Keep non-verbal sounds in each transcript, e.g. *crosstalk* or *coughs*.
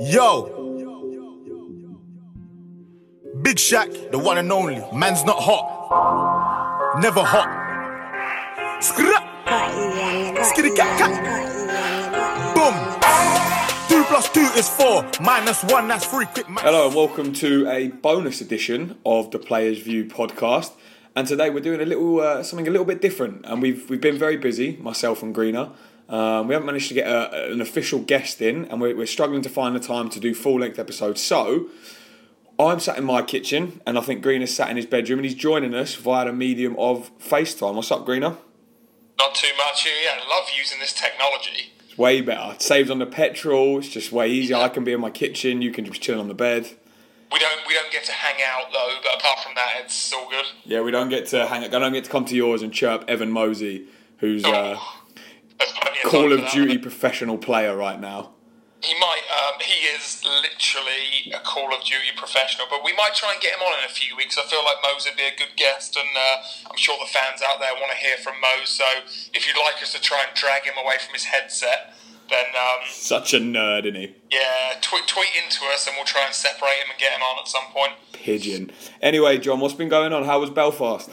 Yo. Big Shaq, the one and only. Man's not hot. Never hot. Skra. Skitty cat cat. Boom. Two plus two is four. Minus one, that's three. Quick. Hello and welcome to a bonus edition of the Players View podcast. And today we're doing a little uh, something a little bit different. And we've we've been very busy, myself and Greener. Um, we haven't managed to get a, an official guest in, and we're, we're struggling to find the time to do full length episodes. So I'm sat in my kitchen, and I think Greener's sat in his bedroom, and he's joining us via the medium of FaceTime. What's up, Greener? Not too much. Yeah, I love using this technology. It's way better. It saves on the petrol. It's just way easier. I can be in my kitchen. You can just chill on the bed. We don't we don't get to hang out though, but apart from that, it's all good. Yeah, we don't get to hang. I don't get to come to yours and chirp Evan Mosey, who's uh, Oh, of Call of. Duty professional player right now. He might. Um, he is literally a Call of Duty professional, but we might try and get him on in a few weeks. I feel like Mose would be a good guest, and uh, I'm sure the fans out there want to hear from Mose. So if you'd like us to try and drag him away from his headset, then um, Such a nerd, isn't he? yeah, tweet tweet into us, and we'll try and separate him and get him on at some point. Pigeon. Anyway, John, what's been going on? How was Belfast?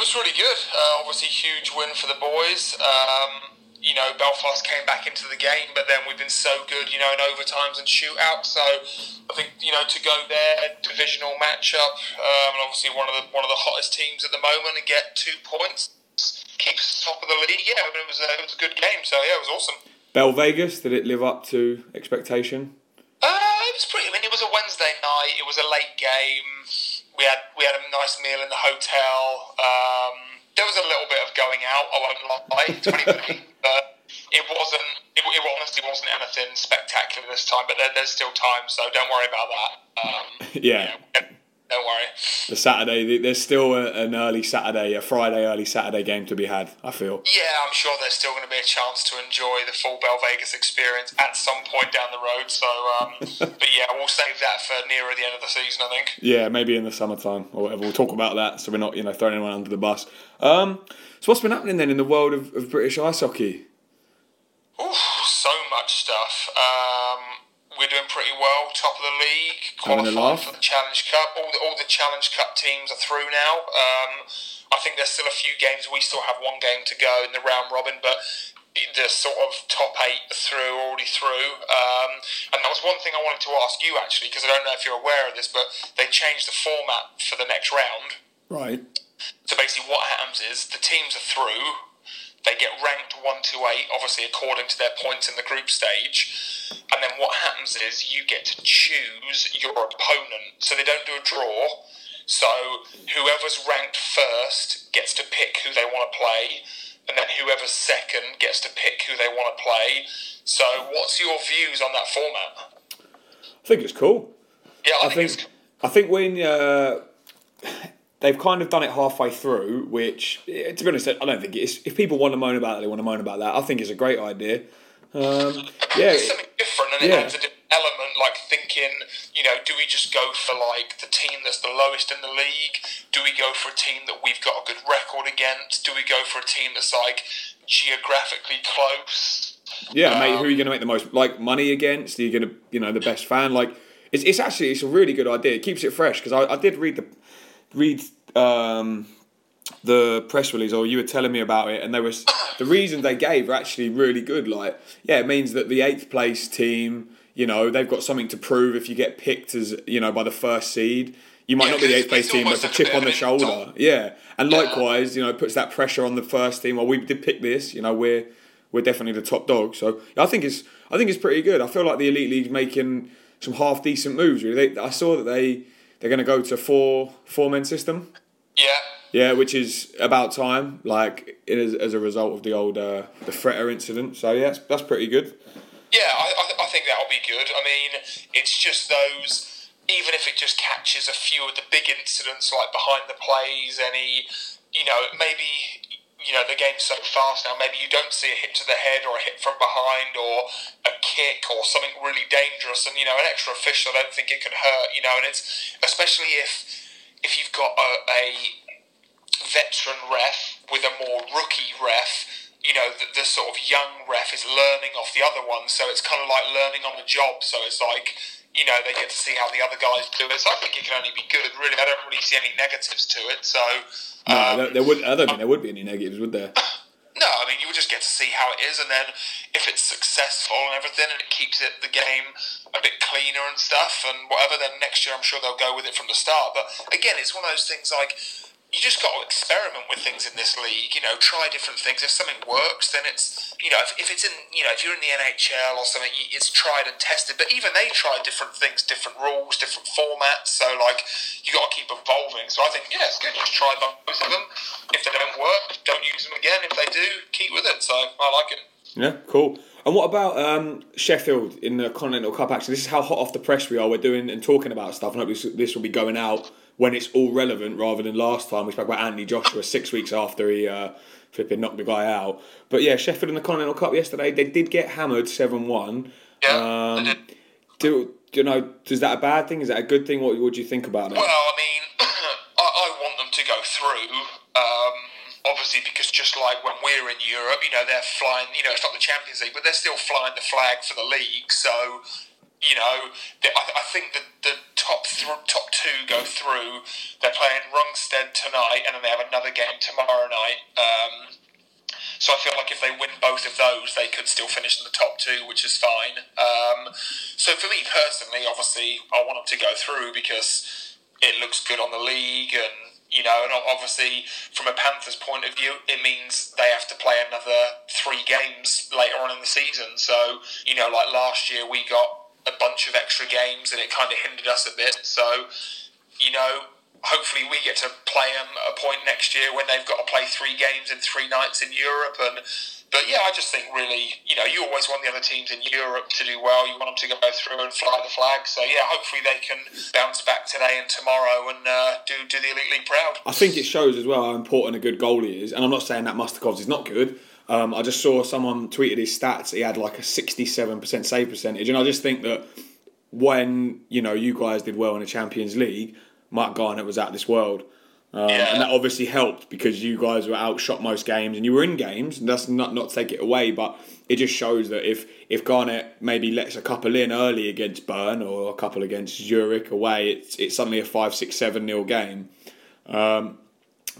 It was really good. Uh, obviously, huge win for the boys. Um, you know, Belfast came back into the game, but then we've been so good, you know, in overtimes and shootouts. So I think you know to go there, divisional matchup, um, and obviously one of the one of the hottest teams at the moment, and get two points, keeps top of the league. Yeah, it was a, it was a good game. So yeah, it was awesome. Bell Vegas, did it live up to expectation? Uh, it was pretty. I mean, it was a Wednesday night. It was a late game. We had we had a nice meal in the hotel. Um, there was a little bit of going out. I won't lie, twenty *laughs* but it wasn't. It, it honestly wasn't anything spectacular this time. But there, there's still time, so don't worry about that. Um, *laughs* Yeah. The Saturday, there's still a, an early Saturday, a Friday early Saturday game to be had, I feel. Yeah, I'm sure there's still going to be a chance to enjoy the full Bell Vegas experience at some point down the road. So, um, *laughs* but yeah, we'll save that for nearer the end of the season. I think. Yeah, maybe in the summertime or whatever. We'll talk about that so we're not, you know, throwing anyone under the bus. Um, so what's been happening then in the world of, of British ice hockey? Oof, so much stuff. Um, we're doing pretty well, top of the league, qualified for the Challenge Cup. All the, all the Challenge Cup teams are through now. Um, I think there's still a few games. We still have one game to go in the round robin, but the sort of top eight are through, already through. Um, and that was one thing I wanted to ask you actually, because I don't know if you're aware of this, but they changed the format for the next round. Right. So basically, what happens is the teams are through. They get ranked one to eight, obviously according to their points in the group stage. And then what happens is you get to choose your opponent. So they don't do a draw. So whoever's ranked first gets to pick who they want to play, and then whoever's second gets to pick who they want to play. So what's your views on that format? I think it's cool. Yeah, I, I think, think I think when uh, they've kind of done it halfway through, which eh, to be honest, I don't think it's if people want to moan about it, they want to moan about that. I think it's a great idea. Um, yeah, it's something different and it yeah. adds a different element like thinking you know do we just go for like the team that's the lowest in the league do we go for a team that we've got a good record against do we go for a team that's like geographically close yeah, mate. Who are you going to make the most like money against? Are you going to, you know, the best fan? Like, it's, it's actually it's a really good idea. It keeps it fresh because I, I did read the read um, the press release, or you were telling me about it, and there was *coughs* the reasons they gave are actually really good. Like, yeah, it means that the eighth place team, you know, they've got something to prove if you get picked as, you know, by the first seed. You might Yeah, not be the eighth place team, but it's a chip on the bit of an shoulder. insult. Yeah, and likewise, you know, it puts that pressure on the first team. Well, we did pick this. You know, we're we're definitely the top dog. So I think it's I think it's pretty good. I feel like the elite league's making some half decent moves. Really, they, I saw that they they're going to go to four four men system. yeah Yeah, which is about time. Like it is as a result of the old uh, the Fretter incident. So yeah, that's, that's pretty good. Yeah, I, I, I think that'll be good. I mean, it's just those, even if it just catches a few of the big incidents like behind the plays, any, you know, maybe, you know, the game's so fast now, maybe you don't see a hit to the head or a hit from behind or a kick or something really dangerous. And, you know, an extra official, I don't think it can hurt, you know, and it's, especially if, if you've got a, a veteran ref with a more rookie ref you know, the, the sort of young ref is learning off the other one, so it's kind of like learning on the job. So it's like, you know, they get to see how the other guys do it. So I think it can only be good. Really, I don't really see any negatives to it. So No, um, there, there would. I don't think there would be any negatives, would there? *coughs* no, I mean, you would just get to see how it is, and then if it's successful and everything, and it keeps it the game a bit cleaner and stuff, and whatever, then next year I'm sure they'll go with it from the start. But again, it's one of those things like you just got to experiment with things in this league. You know, try different things. If something works, then it's you know, if, if it's in you know, if you're in the NHL or something, it's tried and tested. But even they try different things, different rules, different formats. So like, you got to keep evolving. So I think yeah, it's good. Just try both of them. If they don't work, don't use them again. If they do, keep with it. So I like it. Yeah, cool. And what about um, Sheffield in the Continental Cup? Actually, this is how hot off the press we are. We're doing and talking about stuff, and hopefully this will be going out when it's all relevant, rather than last time we spoke about Anthony Joshua six weeks after he uh, flipping knocked the guy out. But yeah, Sheffield in the Continental Cup yesterday, they did get hammered seven one. Yeah, Um. Do, do you know? Is that a bad thing? Is that a good thing? What What do you think about it? Well, I mean, I, I want them to go through. Um, obviously, because just like when we're in Europe, you know, they're flying. You know, it's not the Champions League, but they're still flying the flag for the league. So, you know, I, I think that the top th- top two go through. They're playing Rungsted tonight, and then they have another game tomorrow night. Um, so I feel like if they win both of those, they could still finish in the top two, which is fine. Um, so for me personally, obviously, I want them to go through because it looks good on the league, and you know, and obviously from a Panthers point of view, it means they have to play another three games later on in the season. So you know, like last year, we got a bunch of extra games, and it kind of hindered us a bit. So you know, hopefully we get to play them at a point next year when they've got to play three games in three nights in Europe. And but yeah, I just think really, you know, you always want the other teams in Europe to do well. You want them to go through and fly the flag. So yeah, hopefully they can bounce back today and tomorrow and uh, do do the elite league proud. I think it shows as well how important a good goalie is. And I'm not saying that Mustukovs is not good. Um, I just saw someone tweeted his stats. He had like a 67% save percentage. And I just think that when, you know, you guys did well in the Champions League, Mark Garnett was out this world. Um, Yeah. And that obviously helped because you guys were outshot most games and you were in games. And that's not, not to take it away, but it just shows that if, if Garnett maybe lets a couple in early against Bern or a couple against Zurich away, it's, it's suddenly a 5 6 7 nil game.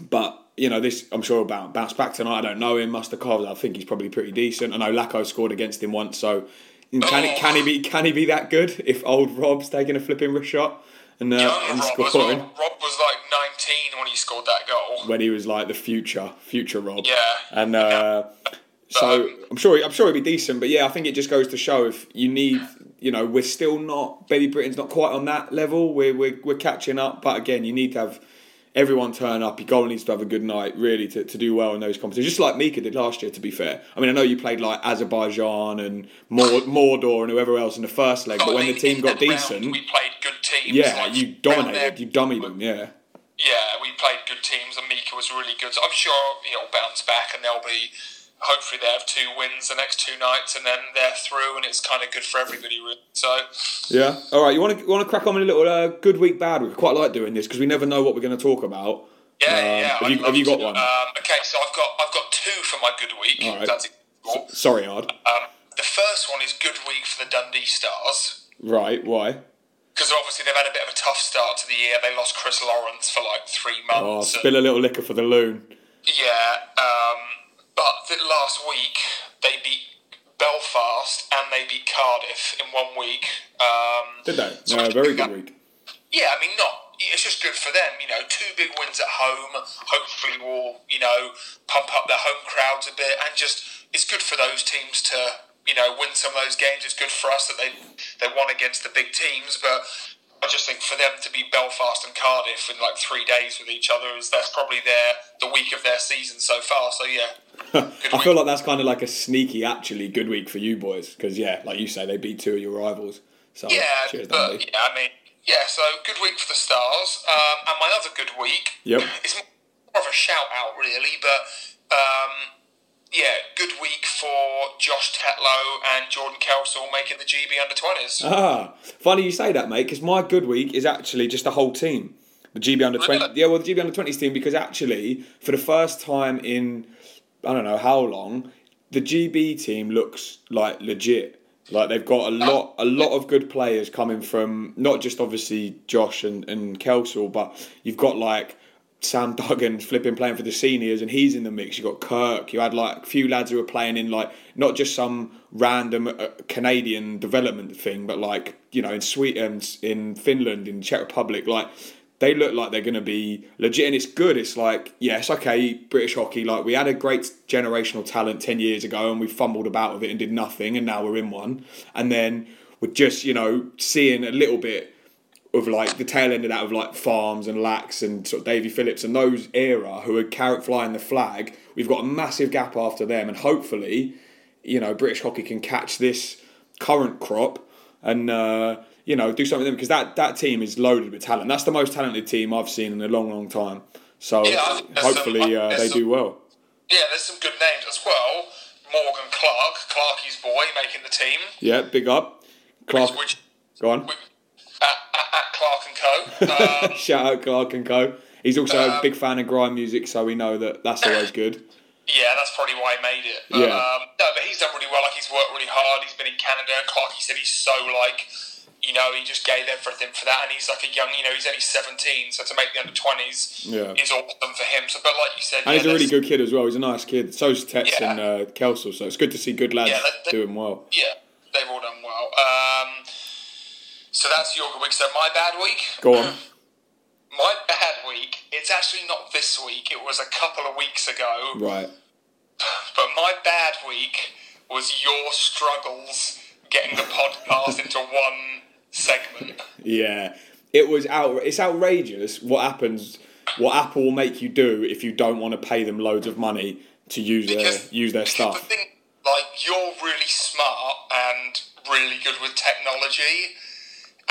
But you know, this I'm sure will bounce back tonight. I don't know him, Mustukov. I think he's probably pretty decent. I know Lacko scored against him once, so can he can he be can he be that good if old Rob's taking a flipping wrist shot and, uh, Young and Rob scoring well. Rob was like 19 when he scored that goal. when he was like the future future Rob? Yeah. and uh, *laughs* so Um, I'm sure I'm sure he'll be decent. But yeah, I think it just goes to show if you need. You know, we're still not. Baby Britain's not quite on that level. We're, we're, we're catching up, but again, you need to have everyone turn up. Your goal needs to have a good night, really, to, to do well in those competitions. Just like Mika did last year, to be fair. I mean, I know you played like Azerbaijan and Mordor and whoever else in the first leg, but when the team got that round, decent, we played good teams. yeah, like, you dominated, you dummied them, yeah. Yeah, we played good teams, and Mika was really good. So I'm sure he'll bounce back, and they'll be. Hopefully, they have two wins the next two nights, and then they're through, and it's kind of good for everybody. Really. So, Yeah. All right. You want to want to crack on with a little uh, good week, bad week? Quite like doing this because we never know what we're going to talk about. yeah, Um, yeah. have you- have you got one? Um, okay, so I've got I've got two for my good week. All right. That's. Sorry, Ard. Um, the first one is good week for the Dundee Stars. Right. Why? Because obviously they've had a bit of a tough start to the year. They lost Chris Lawrence for like three months. and- spill a little liquor for the loon. Yeah, um, but the last week they beat Belfast and they beat Cardiff in one week. Um, Did they? so No, very good week. Yeah, I mean, not. It's just good for them, you know. Two big wins at home. Hopefully, will you know pump up their home crowds a bit, and just it's good for those teams to you know win some of those games. It's good for us that they they won against the big teams, but I just think for them to be Belfast and Cardiff in like three days with each other is that's probably their the week of their season so far. So yeah, *laughs* I week. feel like that's kind of like a sneaky, actually good week for you boys because yeah, like you say, they beat two of your rivals. So Yeah, cheers, but yeah, I mean, yeah. So good week for the Stars, um, and my other good week. Yep. It's more of a shout out, really, but um, yeah, good week for Josh Tetlow and Jordan Kelsall making the GB under twenties. Ah, funny you say that, mate, because my good week is actually just the whole team. The GB under twenty, Really? yeah, well, the GB under twenties team, because actually, for the first time in I don't know how long, the GB team looks like legit. Like they've got a lot, a lot of good players coming from not just obviously Josh and and Kelsall, but you've got like Sam Duggan flipping playing for the seniors, and he's in the mix. You got Kirk. You had like a few lads who were playing in like not just some random uh, Canadian development thing, but like you know in Sweden, in Finland, in Czech Republic, like they look like they're going to be legit and it's good it's like yes okay british hockey like we had a great generational talent 10 years ago and we fumbled about with it and did nothing and now we're in one and then we're just you know seeing a little bit of like the tail end of that of like farms and lax and sort of davy phillips and those era who are carrot flying the flag we've got a massive gap after them and hopefully you know british hockey can catch this current crop and uh, you know, do something with them because that, that team is loaded with talent. That's the most talented team I've seen in a long, long time. So Yeah, hopefully some- uh, they there's do well. Yeah, there's some good names as well. Morgan Clark, Clarky's boy, making the team. Yeah, big up. Clark, Which, go on. which Clark and Co. *laughs* Um, Shout out Clark and Co. He's also a Um, big fan of grime music, so we know that that's always *coughs* good. yeah, that's probably why he made it. But, Yeah. Um, no, but he's done really well. Like he's worked really hard. He's been in Canada. Clark, he said he's so like, you know, he just gave everything for that. And he's like a young, you know, he's only 17, so to make the under 20s Yeah. is awesome for him. So, but like you said, And he's a really good kid as well. He's a nice kid. So's Tets Yeah. and uh, Kelsall, so it's good to see good lads Yeah, that- doing well. Yeah, they've all done well. Um, so that's your good week. So my bad week. Go on. Mm. My bad week. It's actually not this week. It was a couple of weeks ago. Right. But my bad week was your struggles getting the podcast into one segment. Yeah, it was out. It's outrageous what happens. What Apple will make you do if you don't want to pay them loads of money to use their use their stuff. The thing, like, you're really smart and really good with technology.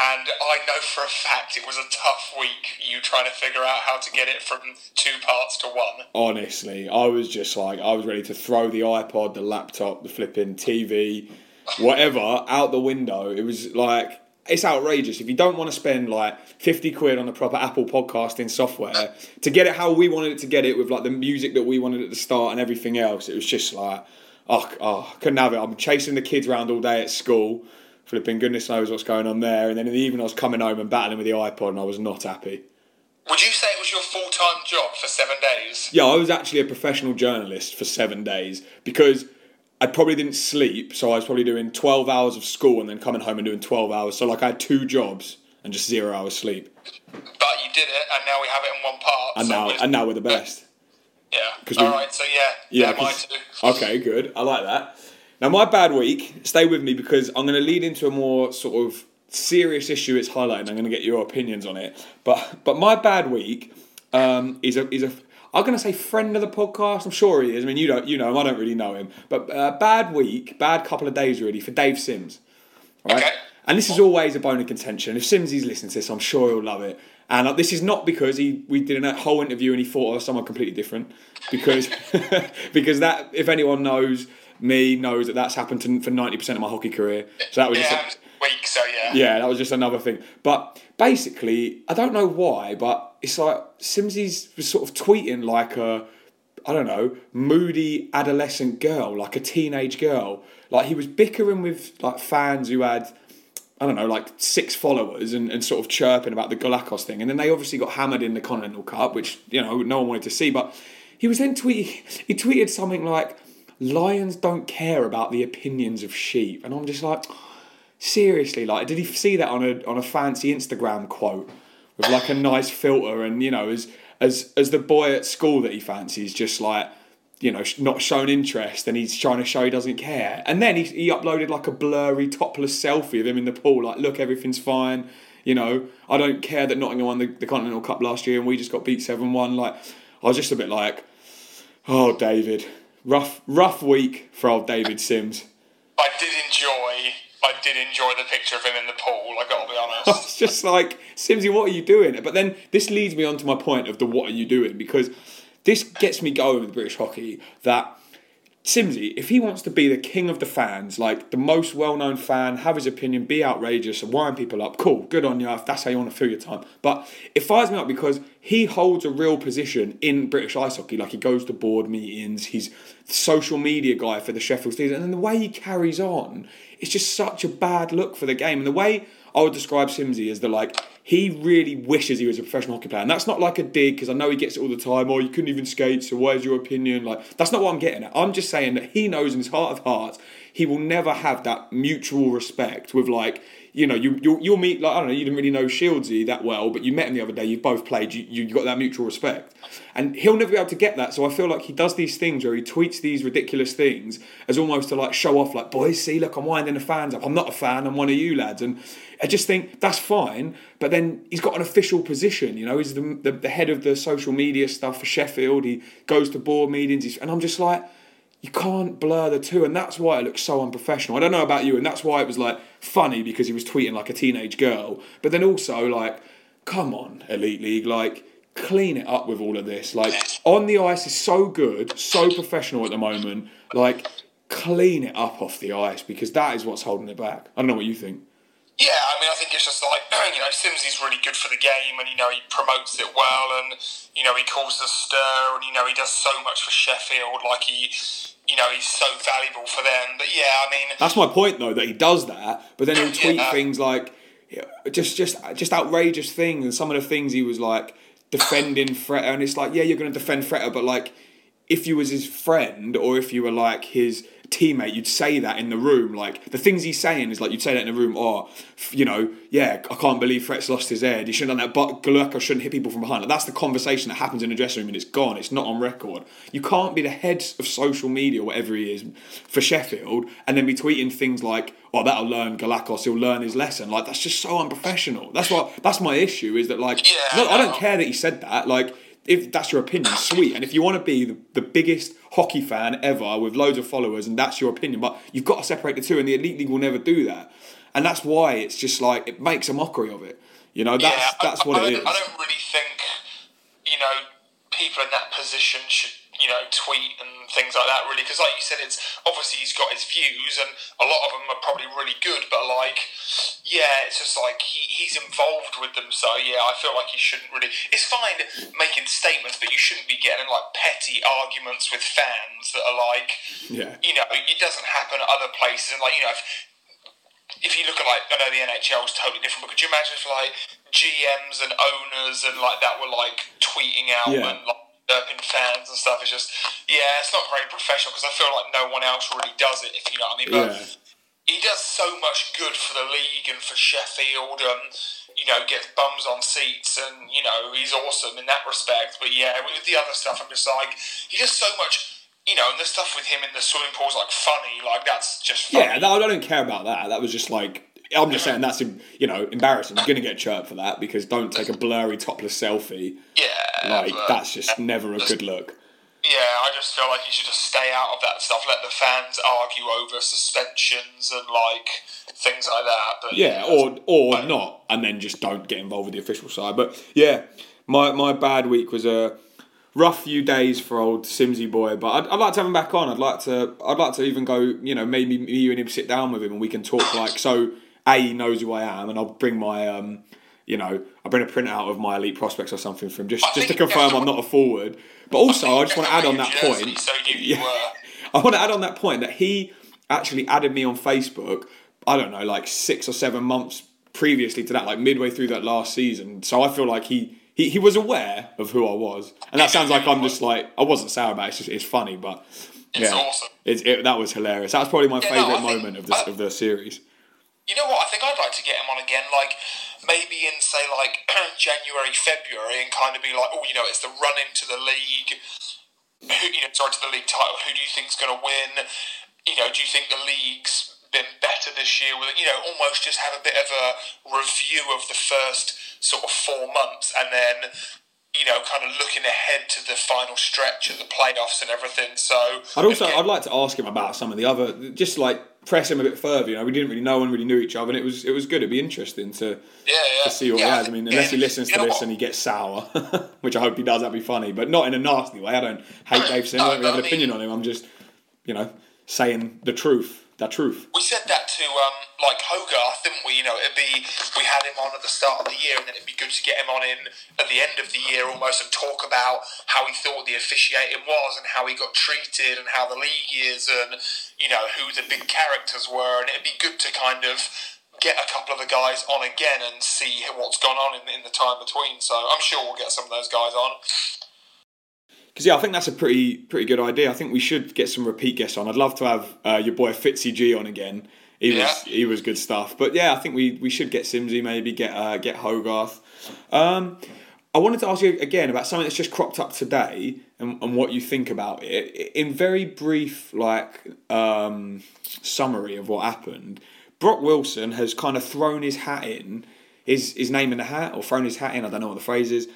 And I know for a fact it was a tough week, you trying to figure out how to get it from two parts to one. Honestly, I was just like I was ready to throw the iPod, the laptop, the flipping TV, whatever out the window. It was like it's outrageous. If you don't want to spend like fifty quid on the proper Apple podcasting software to get it how we wanted it to get it with like the music that we wanted at the start and everything else, it was just like oh, oh couldn't have it. I'm chasing the kids around all day at school. Flipping goodness knows what's going on there, and then in the evening I was coming home and battling with the iPod, and I was not happy. Would you say it was your full time job for seven days? Yeah, I was actually a professional journalist for seven days because I probably didn't sleep, so I was probably doing 12 hours of school and then coming home and doing 12 hours. So, like, I had two jobs and just zero hours sleep. But you did it, and now we have it in one part. And so now, we're- and now we're the best. Yeah. All we- right, so yeah. Yeah. Yeah, mine 'cause- too. okay, good. I like that. Now, my bad week, stay with me because I'm going to lead into a more sort of serious issue it's highlighting. I'm going to get your opinions on it. But but my bad week um, is a is a I'm going to say friend of the podcast. I'm sure he is. I mean, you don't you know him. I don't really know him. But uh, bad week, bad couple of days really for Dave Simms. All right. Okay. And this is always a bone of contention. If Simsy's listening to this, I'm sure he'll love it. And uh, this is not because he we did a whole interview and he thought I was someone completely different. Because *laughs* because that if anyone knows me knows that that's happened to, for ninety percent of my hockey career. So that was Yeah, just was weak, so yeah. yeah, that was just another thing. But basically, I don't know why, but it's like Simsy's was sort of tweeting like a, I don't know, moody adolescent girl, like a teenage girl. Like he was bickering with like fans who had, I don't know, like six followers and, and sort of chirping about the Galacos thing. And then they obviously got hammered in the Continental Cup, which, you know, no one wanted to see. But he was then tweeting, he tweeted something like, Lions don't care about the opinions of sheep. And I'm just like, seriously, like, did he see that on a on a fancy Instagram quote with like a nice filter? And you know, as as as the boy at school that he fancies, just like you know, not shown interest, and he's trying to show he doesn't care. And then he he uploaded like a blurry topless selfie of him in the pool, like, look, everything's fine. You know, I don't care that Nottingham won the, the Continental Cup last year and we just got beat seven one. Like, I was just a bit like, oh, David, rough rough week for old David Simms. I did enjoy. I did enjoy the picture of him in the pool. I got to be honest. *laughs* It's just like, Simsy, what are you doing? But then this leads me on to my point of the what are you doing? Because this gets me going with British hockey that Simsy, if he wants to be the king of the fans, like the most well known fan, have his opinion, be outrageous and wind people up, cool, good on you if that's how you want to fill your time. But it fires me up because he holds a real position in British ice hockey. Like he goes to board meetings, he's social media guy for the Sheffield Steelers, and the way he carries on, it's just such a bad look for the game. And the way I would describe Simsy as the like he really wishes he was a professional hockey player. And that's not like a dig because I know he gets it all the time. Or you couldn't even skate, so where's your opinion? Like, that's not what I'm getting at. I'm just saying that he knows in his heart of hearts he will never have that mutual respect with like you know you you'll, you'll meet like I don't know you didn't really know Shieldsy that well but you met him the other day you've both played you you got that mutual respect. And he'll never be able to get that so I feel like he does these things where he tweets these ridiculous things as almost to like show off like boys see look I'm winding the fans up. I'm not a fan I'm one of you lads. And I just think that's fine but then he's got an official position you know he's the, the, the head of the social media stuff for Sheffield. He goes to board meetings and I'm just like you can't blur the two, and that's why it looks so unprofessional. I don't know about you, and that's why it was like funny because he was tweeting like a teenage girl, but then also like, come on, Elite League, like clean it up with all of this. Like on the ice is so good, so professional at the moment. Like clean it up off the ice because that is what's holding it back. I don't know what you think. Yeah, I mean, I think it's just like *clears throat* you know, Simsy's really good for the game, and you know, he promotes it well, and you know, he calls the stir, and you know, he does so much for Sheffield. Like he, you know, he's so valuable for them. But yeah, I mean, that's my point though that he does that, but then he'll *clears throat* tweet yeah. things like just just just outrageous things, and some of the things he was like defending *clears throat* Fretter, and it's like, yeah, you're going to defend Fretter, but like if you was his friend or if you were like his teammate, you'd say that in the room. Like the things he's saying is like you'd say that in the room. Or oh, you know, yeah, I can't believe Fret's lost his head. He shouldn't have done that. But Gluck shouldn't hit people from behind. Like, that's the conversation that happens in the dressing room, and it's gone. It's not on record. You can't be the head of social media, whatever he is, for Sheffield, and then be tweeting things like, "Oh, that'll learn Galakos. He'll learn his lesson." Like that's just so unprofessional. That's what. That's my issue. Is that like? Yeah, I don't care that he said that. Like if that's your opinion, sweet. And if you want to be the, the biggest hockey fan ever with loads of followers, and that's your opinion, but you've got to separate the two, and the elite league will never do that. And that's why it's just like it makes a mockery of it. You know, that's yeah, that's what I, it is. I don't really think, you know, people in that position should you know, tweet and things like that, really. Because, like you said, it's obviously he's got his views, and a lot of them are probably really good. But, like, yeah, it's just like he, he's involved with them. So, yeah, I feel like he shouldn't really. It's fine making statements, but you shouldn't be getting like petty arguments with fans that are like, yeah, you know, it doesn't happen at other places. And, like, you know, if, if you look at like I know the NHL is totally different, but could you imagine if like GMs and owners and like that were like tweeting out yeah. and like chirping fans and stuff. It's just, yeah, it's not very professional because I feel like no one else really does it, if you know what I mean. But yeah. he does so much good for the league and for Sheffield. and you know, gets bums on seats, and you know, he's awesome in that respect. But yeah, with the other stuff, I'm just like, he does so much. You know, and the stuff with him in the swimming pool is like funny. Like that's just funny. yeah. I don't care about that. That was just like I'm just saying that's you know embarrassing. You're gonna get chirped for that because don't take a blurry topless selfie. Yeah, like that's just never a good look. Yeah, I just feel like you should just stay out of that stuff. Let the fans argue over suspensions and like things like that. But yeah, or or not, and then just don't get involved with the official side. But yeah, my my bad week was a rough few days for old Simsy boy, but I'd, I'd like to have him back on. I'd like to I'd like to even go, you know, maybe you and him sit down with him and we can talk like so a he knows who I am, and I'll bring my um, you know, I bring a printout of my elite prospects or something from just just to confirm I'm not a forward. But also, I, I just want to add on that point. So *laughs* yeah, I want to add on that point that he actually added me on Facebook. I don't know, like six or seven months previously to that, like midway through that last season. So I feel like he. He, he was aware of who I was, and that sounds like I'm just like I wasn't sour about it. It's just it's funny, but it's yeah, awesome. It's, it, that was hilarious. That was probably my yeah, favourite no, moment of the I, of the series. You know what? I think I'd like to get him on again, like maybe in say like *clears throat* January, February, and kind of be like, oh, you know, it's the run into the league. Who, you know, sorry, to the league title. Who do you think's going to win? You know, do you think the league's been better this year? With you know, almost just have a bit of a review of the first sort of four months, and then you know, kind of looking ahead to the final stretch of the playoffs and everything. So I'd also again, I'd like to ask him about some of the other, just like press him a bit further. You know, we didn't really, no one really knew each other, and it was it was good. It'd be interesting to yeah, yeah. to see what yeah, he has. I mean, unless he listens to this what? and he gets sour, *laughs* which I hope he does. That'd be funny, but not in a nasty way. I don't hate Dave *clears throat* Sim. I don't really have an opinion on him. I'm just you know, saying the truth, the truth. We said that to um, like Hogarth, didn't we? You know, it'd be we had him on at the start of the year, and then it'd be good to get him on in at the end of the year almost, and talk about how he thought the officiating was, and how he got treated, and how the league is, and you know who the big characters were, and it'd be good to kind of get a couple of the guys on again and see what's gone on in, in the time between. So I'm sure we'll get some of those guys on. Because yeah, I think that's a pretty pretty good idea. I think we should get some repeat guests on. I'd love to have uh, your boy Fitzy G on again. He Yeah. was he was good stuff. But yeah, I think we, we should get Simsy maybe get uh, get Hogarth. Um, I wanted to ask you again about something that's just cropped up today and, and what you think about it. In very brief, like um, summary of what happened, Brock Wilson has kind of thrown his hat in, his his name in the hat, or thrown his hat in. I don't know what the phrase is,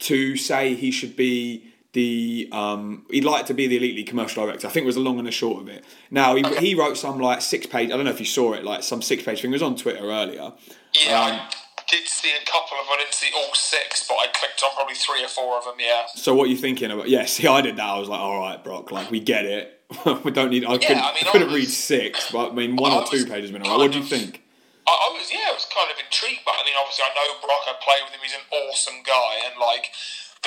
to say he should be the um, he'd like to be the elite league commercial director. I think was the long and the short of it. Now he, he wrote some like six page. I don't know if you saw it, like some six page thing. It was on Twitter earlier. Yeah, Um, I did see a couple of them. I didn't see all six, but I clicked on probably three or four of them. Yeah. So what are you thinking about? Yeah, see, I did that. I was like, all right, Brock, like we get it. *laughs* we don't need. I couldn't, I mean, couldn't I was- read six, but I mean, one I or two pages been alright. What do you think? I, I was yeah, I was kind of intrigued, but I mean, obviously, I know Brock. I play with him. He's an awesome guy, and like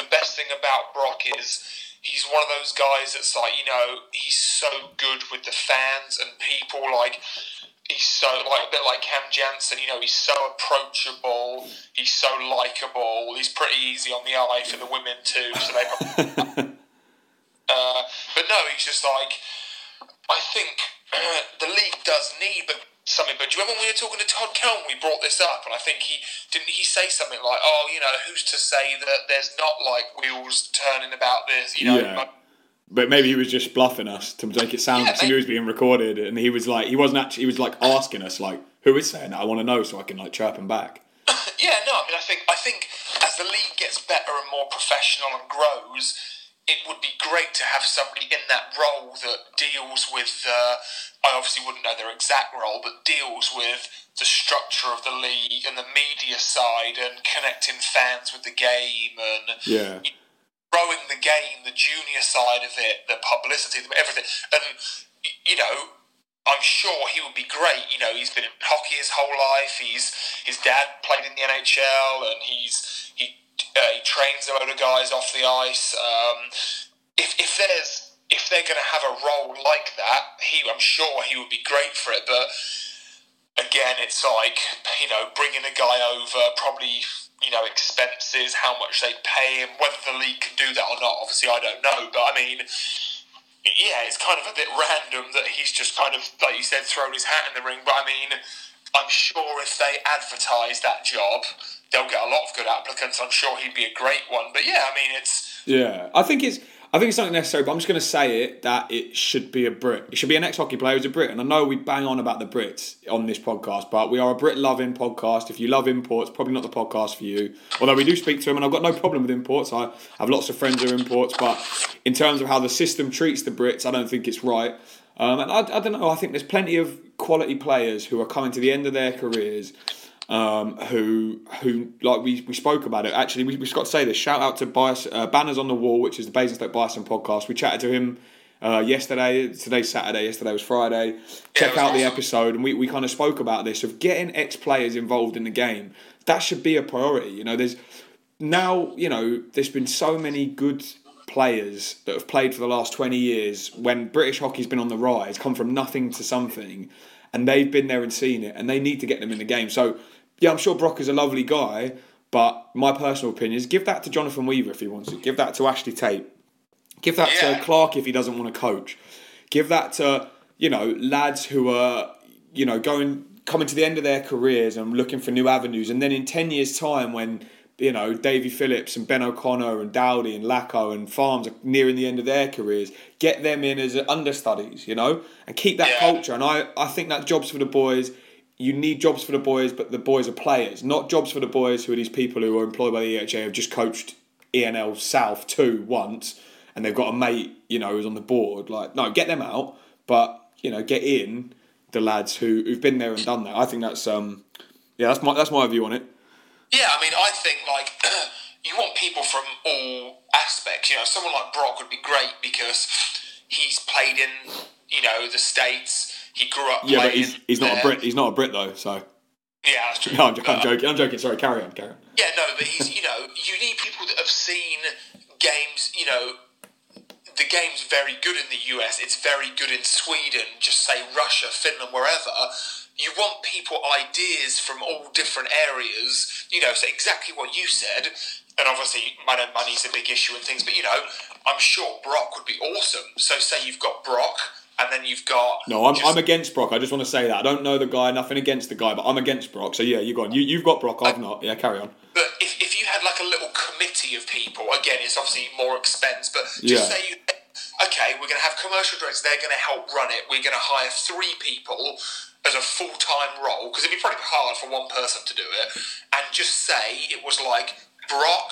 the best thing about Brock is he's one of those guys that's like you know he's so good with the fans and people. Like he's so like a bit like Cam Janssen. You know, he's so approachable. He's so likable. He's pretty easy on the eye for the women too. So they. *laughs* Uh, but no, he's just like, I think *clears throat* the league does need but something. But do you remember when we were talking to Todd Kelm, we brought this up, and I think he didn't he say something like, "Oh, you know, who's to say that there's not like wheels turning about this?" You know, Yeah. like, But maybe he was just bluffing us to make it sound Yeah, because he was being recorded, and he was like, he wasn't actually. He was like asking us, like, who is saying that? I want to know so I can like chirp him back. *laughs* Yeah, no, I mean, I think I think as the league gets better and more professional and grows, it would be great to have somebody in that role that deals with. Uh, I obviously wouldn't know their exact role, but deals with the structure of the league and the media side and connecting fans with the game and Yeah. growing the game, the junior side of it, the publicity, everything. And, you know, I'm sure he would be great. You know, he's been in hockey his whole life. He's His dad played in the NHL and he's he, uh, he trains a load of guys off the ice. Um, if, if there's if they're going to have a role like that, he I'm sure he would be great for it. But again, it's like you know bringing a guy over, probably you know expenses, how much they pay him, whether the league can do that or not. Obviously, I don't know, but I mean. Yeah, it's kind of a bit random that he's just kind of, like you said, thrown his hat in the ring. But I mean, I'm sure if they advertise that job, they'll get a lot of good applicants. I'm sure he'd be a great one. But yeah, I mean, it's Yeah, I think it's I think it's not necessary, but I'm just going to say it that it should be a Brit. It should be an ex-hockey player who's a Brit, and I know we bang on about the Brits on this podcast, but we are a Brit-loving podcast. If you love imports, probably not the podcast for you. Although we do speak to them, and I've got no problem with imports. I have lots of friends who are imports, but in terms of how the system treats the Brits, I don't think it's right. Um, and I, I don't know. I think there's plenty of quality players who are coming to the end of their careers um, who who like we, we spoke about it. Actually, we, we got to say this. Shout out to Bias, uh, Banners on the Wall, which is the Basingstoke Bison podcast. We chatted to him uh, yesterday. Today's Saturday. Yesterday was Friday. Check out the episode, and we, we kind of spoke about this of getting ex players involved in the game. That should be a priority. You know, there's now you know there's been so many good players that have played for the last 20 years when British hockey's been on the rise, come from nothing to something, and they've been there and seen it, and they need to get them in the game. So, yeah, I'm sure Brock is a lovely guy, but my personal opinion is give that to Jonathan Weaver if he wants it. Give that to Ashley Tate. Give that Yeah. to Clark if he doesn't want to coach. Give that to, you know, lads who are, you know, going coming to the end of their careers and looking for new avenues. And then in 10 years' time, when, you know, Davy Phillips and Ben O'Connor and Dowdy and Lacko and Farms are nearing the end of their careers, get them in as understudies, you know, and keep that Yeah. culture. And I, I think that jobs for the boys. You need jobs for the boys, but the boys are players, not jobs for the boys who are these people who are employed by the EHA have just coached ENL South two once and they've got a mate, you know, who's on the board. Like, no, get them out, but you know, get in the lads who who've been there and done that. I think that's um, yeah, that's my that's my view on it. Yeah, I mean, I think like *clears throat* you want people from all aspects. You know, someone like Brock would be great because he's played in you know the states. He grew up. Yeah, but he's he's not a. Brit. He's not a Brit though. So Yeah, that's true. no, I'm, I'm uh, joking. I'm joking. Sorry, carry on, carry on. Yeah, no, but he's you know you need people that have seen games. You know, the game's very good in the US. It's very good in Sweden. Just say Russia, Finland, wherever. You want people ideas from all different areas. You know, so exactly what you said. And obviously, I know money's a big issue and things, but you know, I'm sure Brock would be awesome. So say you've got Brock, and then you've got No, I'm, just- I'm against Brock. I just want to say that I don't know the guy. Nothing against the guy, but I'm against Brock. So yeah, you go on. You you've got Brock. I've not. Yeah, carry on. But if, if you had like a little committee of people, again, it's obviously more expense, but just Yeah. say you, okay, we're going to have commercial directors, they're going to help run it. We're going to hire three people as a full time role, because it'd be probably hard for one person to do it, and just say it was like Brock,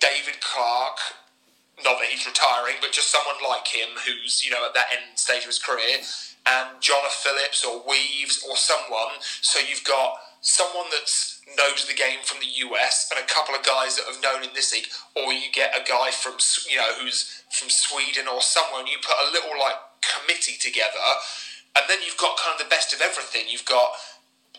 David Clark, not that he's retiring, but just someone like him who's, you know, at that end stage of his career, um, and Jonah Phillips or Weaves or someone. So you've got someone that's knows the game from the US and a couple of guys that have known in this league, or you get a guy from you know who's from Sweden or somewhere, and you put a little like committee together, and then you've got kind of the best of everything. You've got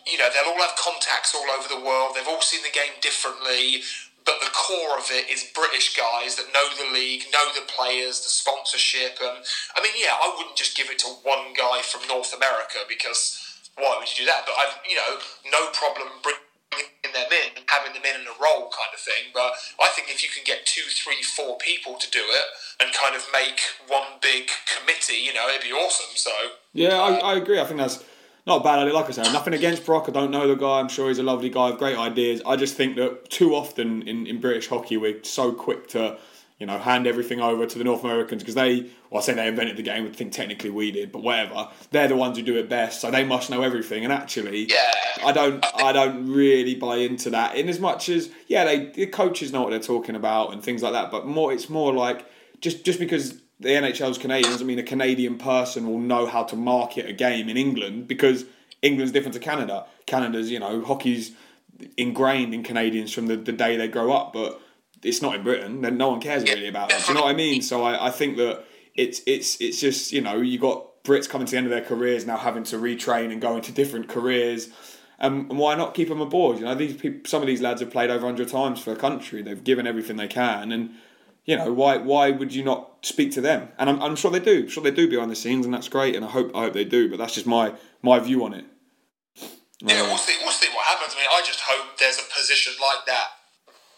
you know, they'll all have contacts all over the world. They've all seen the game differently, but the core of it is British guys that know the league, know the players, the sponsorship. And I mean, yeah, I wouldn't just give it to one guy from North America because why would you do that? But I've, you know, no problem bringing them in, having them in in a role kind of thing. But I think if you can get two, three, four people to do it and kind of make one big committee, you know, it'd be awesome. So. Yeah, I, I agree. I think that's not a bad idea. Like I said, nothing against Brock. I don't know the guy. I'm sure he's a lovely guy with great ideas. I just think that too often in, in British hockey, we're so quick to, you know, hand everything over to the North Americans because they, well, I say they invented the game. I think technically we did, but whatever. They're the ones who do it best, so they must know everything. And actually, Yeah. I don't, I don't really buy into that. In as much as, yeah, they the coaches know what they're talking about and things like that. But more, it's more like just just because the NHL's Canadian doesn't mean a Canadian person will know how to market a game in England because England's different to Canada. Canada's, you know, hockey's ingrained in Canadians from the, the day they grow up, but it's not in Britain. Then no one cares really about it. Do you know what I mean? So I, I think that it's it's it's just you know you got Brits coming to the end of their careers now having to retrain and go into different careers. Um, and why not keep them aboard? You know, these people, some of these lads have played over hundred times for a country. They've given everything they can, and you know why why would you not speak to them? And I'm, I'm sure they do. I'm sure they do behind the scenes, and that's great. And I hope I hope they do. But that's just my my view on it. Yeah, we'll see. We'll see what happens. I mean, I just hope there's a position like that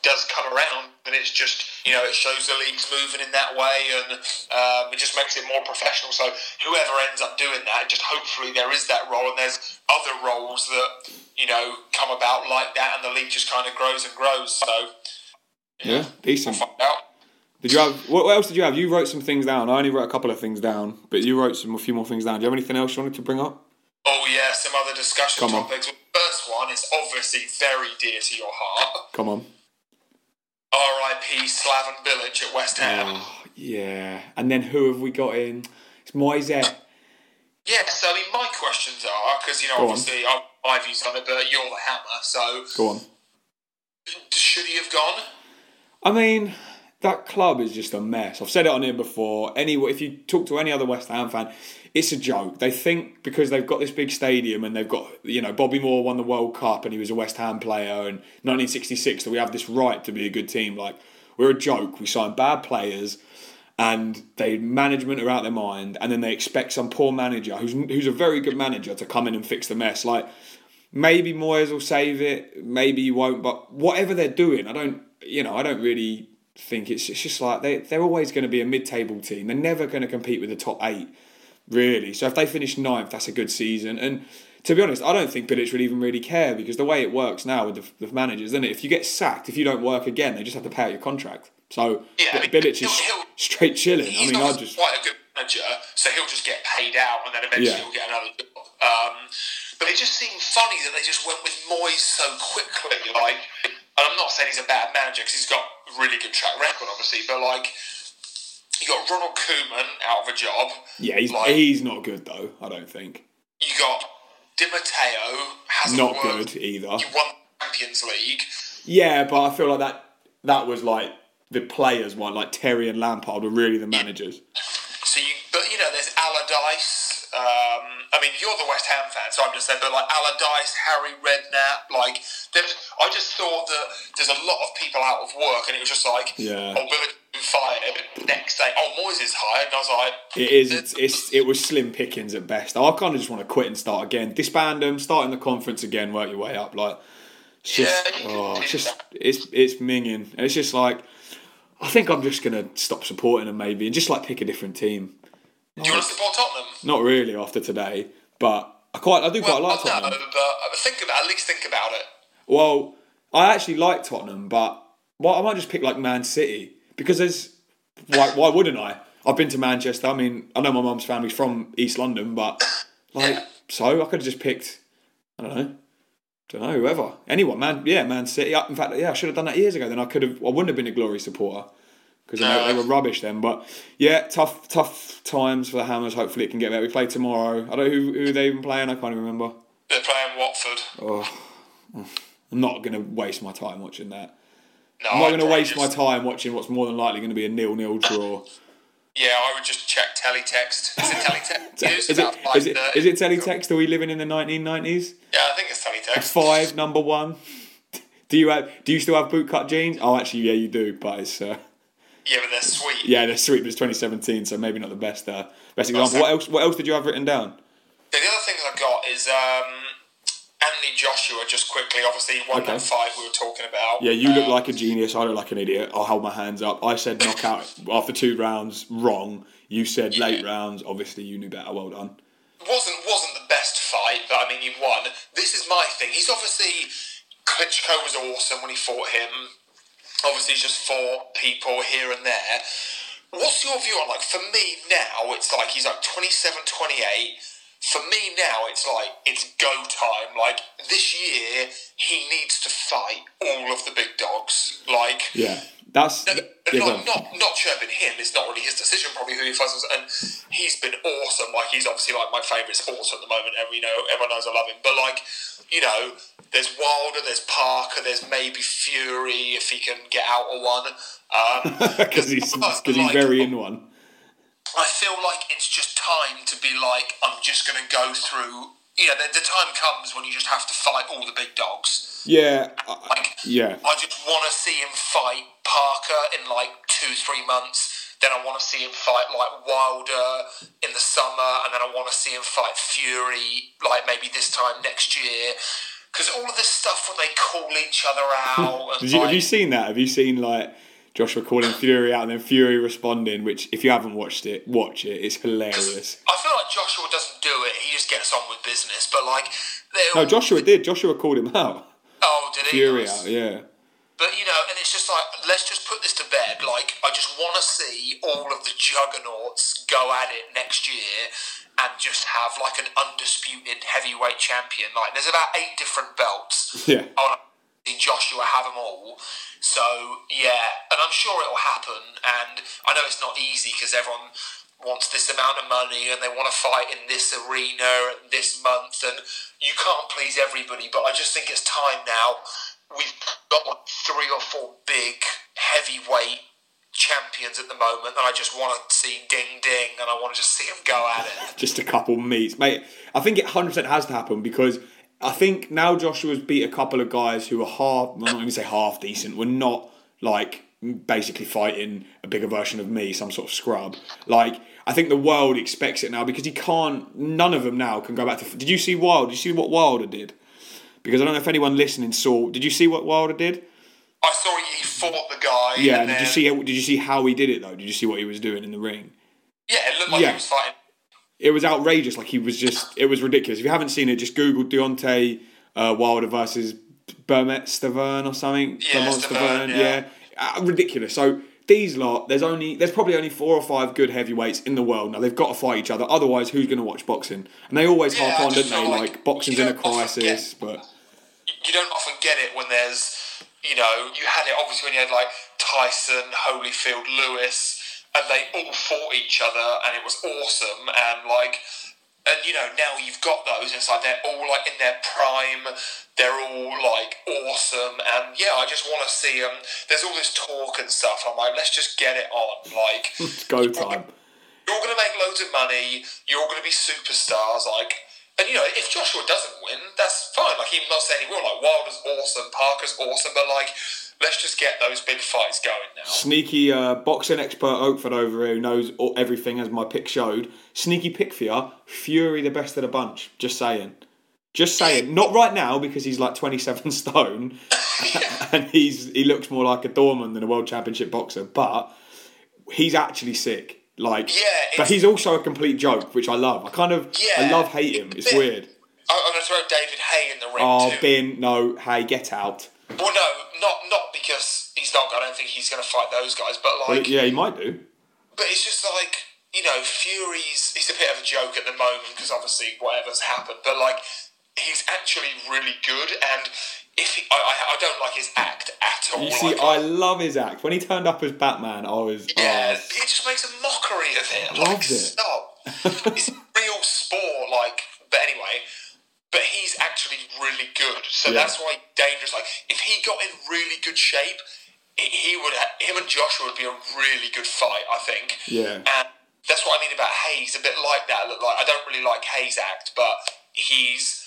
does come around, and it's just you know it shows the league's moving in that way, and um, it just makes it more professional. So whoever ends up doing that, just hopefully there is that role, and there's other roles that you know come about like that, and the league just kind of grows and grows. So yeah, decent. we'll find out. Did you have what, else did you have? You wrote some things down. I only wrote a couple of things down, but you wrote some a few more things down. Do you have anything else you wanted to bring up? Oh yeah, some other discussion Come on. topics. The first one is obviously very dear to your heart. Come on. R.I.P. Slaven Bilic at West Ham. Oh, yeah. And then who have we got in? It's Moyes. Yeah, so I mean, my questions are because you know Go obviously I, my views on it, but you're the hammer. So Go on. should he have gone? I mean, that club is just a mess. I've said it on here before. Any if you talk to any other West Ham fan, it's a joke. They think because they've got this big stadium and they've got you know Bobby Moore won the World Cup and he was a West Ham player and 1966 that we have this right to be a good team. Like we're a joke. We sign bad players. And they management are out their mind, and then they expect some poor manager who's who's a very good manager to come in and fix the mess. Like maybe Moyes will save it, maybe he won't. But whatever they're doing, I don't, you know, I don't really think it's, it's just like they they're always going to be a mid-table team. They're never going to compete with the top eight, really. So if they finish ninth, that's a good season. And to be honest, I don't think Bilic would even really care because the way it works now with the, the managers, isn't it? If you get sacked, if you don't work again, they just have to pay out your contract. So Yeah, I mean, Bilic is straight chilling. I mean, I just quite a good manager, so he'll just get paid out, and then eventually Yeah. he'll get another job. Um, but it just seemed funny that they just went with Moyes so quickly. Like, and I'm not saying he's a bad manager because he's got a really good track record, obviously, but like. You got Ronald Koeman out of a job. yeah, he's like, he's not good though. I don't think You got Di Matteo hasn't not worked. good either. You won Champions League. Yeah, but I feel like that that was like the players one, like Terry and Lampard were really the managers. So you, but you know, Um, I mean, you're the West Ham fan, so I'm just saying, but like Allardyce, Harry Redknapp, like, I just thought that there's a lot of people out of work, and it was just like, Yeah. oh, Willock fired. Next day, oh, Moyes is hired, and I was like, It is. It's, it's it was slim pickings at best. I kind of just want to quit and start again. Disband them, start in the conference again, work your way up. Like, it's just, Yeah, oh, it's just, that. it's it's minging. And it's just like, I think I'm just gonna stop supporting them maybe and just like pick a different team. Do you want to support Tottenham? Not really after today, but I quite, I do quite like no, Tottenham. but uh, think about at least think about it. Well, I actually like Tottenham, but well, I might just pick like Man City because there's why why wouldn't I? I've been to Manchester. I mean, I know my mum's family's from East London, but like, so I could have just picked. I don't know. Don't know whoever, anyone, man. Yeah, Man City. In fact, yeah, I should have done that years ago. Then I could have. I wouldn't have been a glory supporter because No. they, they were rubbish then. But yeah, tough, tough times for the Hammers. Hopefully, it can get better. We play tomorrow. I don't know who who they even playing. I can't even remember. They're playing Watford. Oh, I'm not going to waste my time watching that. No, I'm not going to waste my time watching what's more than likely going to be a nil-nil draw. Yeah, I would just check teletext. Is it teletext? *laughs* Is it, about is it, 5:30? it teletext? Are we living in the 1990s? Yeah, I think it's teletext. Five, number one. *laughs* Do you have? Do you still have bootcut jeans? Oh, actually, yeah, you do. But it's uh, Yeah, but they're sweet. yeah, they're sweet. But it's 2017, so maybe not the best. Uh, best example. What else? What else did you have written down? Yeah, the other things I got is um, Anthony Joshua. Just quickly, obviously, won Okay. that fight we were talking about. Yeah, you look Um, like a genius. I look like an idiot. I'll hold my hands up. I said knockout *laughs* after two rounds. Wrong. You said late rounds. Obviously, you knew better. Well done. wasn't wasn't the best fight, but I mean, he won. This is my thing. He's obviously Klitschko was awesome when he fought him. Obviously, just four people here and there. What's your view on like for me now? It's like he's like 27, 28. For me now, it's like it's go time. Like this year, he needs to fight all of the big dogs. Like Yeah, that's no, yeah, not, not not chirping him. It's not really his decision. Probably who he fights, and he's been awesome. Like he's obviously like my favourite sports at the moment. And you know, everyone knows I love him. But like, you know, there's Wilder, there's Parker, there's maybe Fury if he can get out of one. Um, *laughs* because he's because he's like, very in one. I feel like it's just time to be like, I'm just going to go through. You know, the, the time comes when you just have to fight all the big dogs. Yeah, I- Like, yeah, I just want to see him fight Parker in like two, three months. Then I want to see him fight like Wilder in the summer, and then I want to see him fight Fury like maybe this time next year. Because all of this stuff when they call each other *laughs* out, and you, like, have you seen that? Have you seen like Joshua calling Fury out and then Fury responding? Which, if you haven't watched it, watch it. It's hilarious. I feel like Joshua doesn't do it; he just gets on with business. But like, No, Joshua did. Joshua called him out. Oh, did he? Fury Nice. out. Yeah. But you know, and it's just like let's just put this to bed. Like I just want to see all of the juggernauts go at it next year, and just have like an undisputed heavyweight champion. Like there's about eight different belts. *laughs* Yeah. I want to see Joshua have them all. So yeah, and I'm sure it'll happen. And I know it's not easy because everyone wants this amount of money and they want to fight in this arena this month and you can't please everybody but I just think it's time now we've got like three or four big heavyweight champions at the moment and I just want to see ding ding and I want to just see them go at it Just a couple meets, mate. I think it hundred percent has to happen because I think now Joshua's beat a couple of guys who are half. I'm not going to say half decent. We're not like basically fighting a bigger version of me, some sort of scrub. Like I think the world expects it now because he can't. None of them now can go back to. Did you see Wild? Did you see what Wilder did? Because I don't know if anyone listening saw. Did you see what Wilder did? I saw he fought the guy Yeah. Did you see? Did you see how he did it though? Did you see what he was doing in the ring? yeah it looked like Yeah. he was fighting It was outrageous. Like he was just. It was ridiculous. If you haven't seen it, just Google Deontay uh, Wilder versus Bermane Stiverne or something. Yeah, Stavern, yeah. Uh, ridiculous. So these lot, there's only there's probably only four or five good heavyweights in the world now. They've got to fight each other. Otherwise, who's going to watch boxing? And they always Yeah, harp on, don't they? Like, like boxing's in a crisis, get- but you don't often get it when there's, you know, you had it obviously when you had like Tyson, Holyfield, Lewis, and they all fought each other, and it was awesome. And like, and you know, now you've got those. It's like they're all like in their prime. They're all like awesome, and yeah, I just want to see them. There's all this talk and stuff. I'm like, let's just get it on. Like, *laughs* go time. you're all going to make loads of money. You're all going to be superstars. Like, And you know, if Joshua doesn't win, that's fine. Like I'm not saying he will. Like Wilder's awesome, Parker's awesome, but like let's just get those big fights going now. Sneaky uh, boxing expert Oakford over here who knows all, everything as my pick showed. Sneaky pick for you. Fury the best of the bunch. Just saying. Just saying. Not right now because he's like 27 *laughs* stone *laughs* and he's he looks more like a doorman than a world championship boxer, but he's actually sick. Like, Yeah, but he's also a complete joke, which I love. I kind of, I love hate him. It's Bit- weird. I'm going to throw David Haye in the ring Oh, too. Bin, no, Haye, get out. Well, no, not not he's not. I don't think he's going to fight those guys. But Well, like, yeah, he might do. but it's just like you know, Fury's. He's a bit of a joke at the moment because obviously whatever's happened. But like, he's actually really good. And if he, I, I, I don't like his act at all. You see, like, I love his act. When he turned up as Batman, I was. Yeah, oh, he just makes a mockery of him. Loved like, it. stop. *laughs* it's real sport, like. But anyway, but he's actually really good. So Yeah. that's why dangerous. Like, if he got in really good shape, he- would. Him and Joshua would be a really good fight. I think. Yeah. And that's what I mean about Haye's. A bit like that. Like I don't really like Haye's act, but he's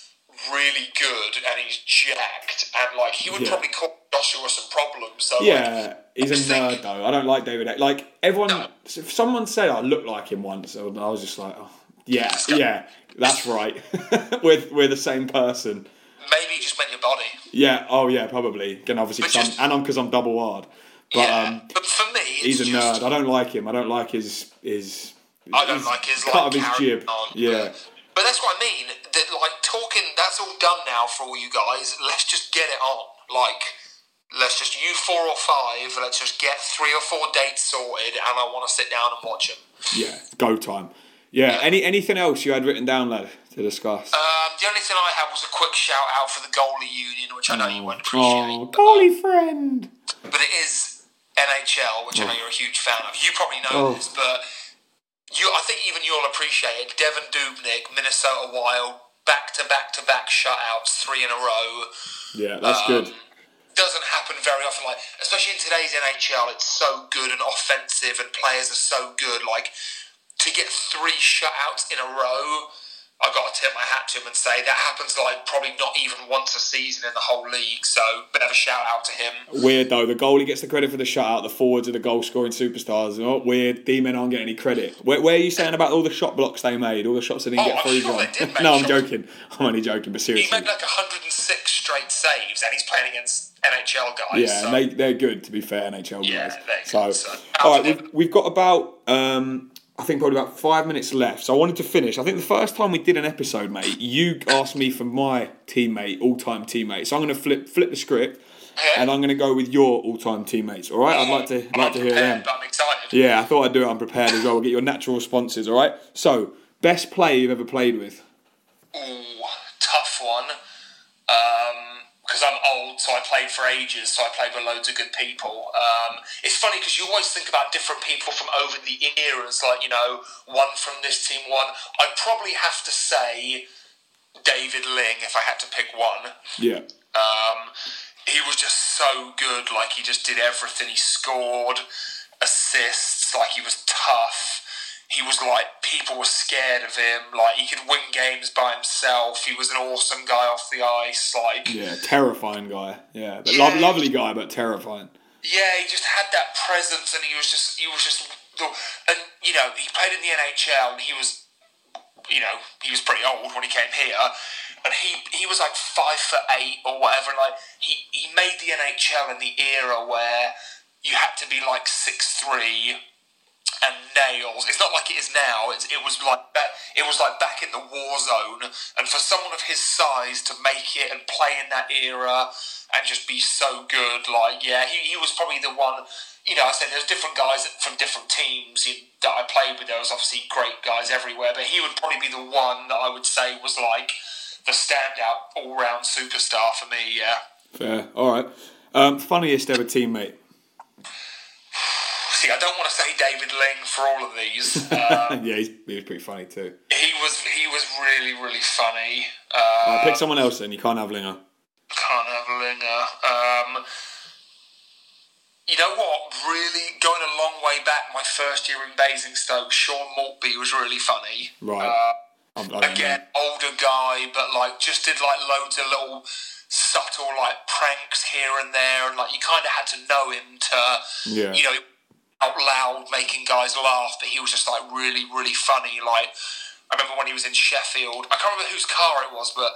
really good and he's jacked and like he would Yeah. probably cause Joshua some problems. So like, Yeah, he's a nerd though. I don't like David. Like everyone, No. if someone said I look like him once, and I was just like, oh, yeah, yeah, that's right. *laughs* we're we're the same person. Maybe just meant your body. Yeah. Oh yeah, probably. Again, obviously, 'cause I'm, just- and I'm because I'm double hard. But yeah, um, but for me, it's he's a just, nerd. I don't like him. I don't like his his. I don't his like his cut like of his jib. on, Yeah. But, but that's what I mean. That like talking, that's all done now for all you guys. Let's just get it on. Like, let's just you four or five. Let's just get three or four dates sorted, and I want to sit down and watch them. Yeah. Go time. Yeah. Any anything else you had written down, lad, to discuss? Um, the only thing I had was a quick shout out for the goalie union, which I know you won't appreciate. oh, goalie friend. but it is NHL, which I know you're a huge fan of. You probably know Oh. this, but you, I think even you'll appreciate it. Devan Dubnyk, Minnesota Wild, back to back to back shutouts, three in a row. Yeah, that's Um, good. Doesn't happen very often. Like especially in today's NHL, it's so good and offensive, and players are so good. Like to get three shutouts in a row. I got to tip my hat to him and say that happens like probably not even once a season in the whole league. So bit of a shout out to him. Weird though. The goalie gets the credit for the shutout. The forwards are the goal scoring superstars. Oh, weird. D men aren't getting any credit. Where, where are you saying about all the shot blocks they made? All the shots they didn't Oh, get through, sure John? they did make *laughs* no, I'm joking. *laughs* I'm only joking, but seriously, He made like 106 straight saves, and he's playing against NHL guys. Yeah, so. and they, they're good, to be fair, NHL Yeah, guys. So, so- all right, we've, we've got about, um, I think, probably about five minutes left. So I wanted to finish. I think the first time we did an episode, mate, you asked me for my teammate, all time teammate. So I'm going to flip flip the script, and I'm going to go with your all time teammates. All right, I'd like to I'm like to hear them. I'm excited. Yeah, I thought I'd do it unprepared as well. We'll get your natural responses, all right? So, best player you've ever played with? Ooh, tough one. Um, Because I'm old, so I played for ages, so I played with loads of good people. Um, it's funny because you always think about different people from over the eras, like, you know, one from this team, one. I'd probably have to say David Ling if I had to pick one. Yeah. Um, he was just so good. Like he just did everything. He scored assists. Like he was tough. He was like people were scared of him. Like he could win games by himself. He was an awesome guy off the ice. Like Yeah, terrifying guy. Yeah, but Yeah. lo- lovely guy, but terrifying. yeah, he just had that presence, and he was just he was just and you know he played in the NHL, and he was you know he was pretty old when he came here, and he he was like five foot eight or whatever. And like he he made the NHL in the era where you had to be like six three and nails. It's not like it is now. It's, it was like. It was like back in the war zone, and for someone of his size to make it and play in that era and just be so good, like yeah, he, he was probably the one. You know, I said there's different guys from different teams that I played with. There was obviously great guys everywhere, but he would probably be the one that I would say was like the standout all-round superstar for me. Yeah. Fair. All right. Um, funniest ever teammate. I don't want to say David Ling for all of these. *laughs* Um, yeah, he's, he was pretty funny too. he was he was really really funny. Uh, Uh, pick someone else then. You can't have Linger. can't have Linger. Um, you know what? Really going a long way back. My first year in Basingstoke, Sean Maltby was really funny. Right. Uh, I, I don't know. Again, older guy, but like just did like loads of little subtle like pranks here and there, and like you kind of had to know him to, Yeah. you know, out loud making guys laugh. But he was just like really, really funny. Like I remember when he was in Sheffield. I can't remember whose car it was, but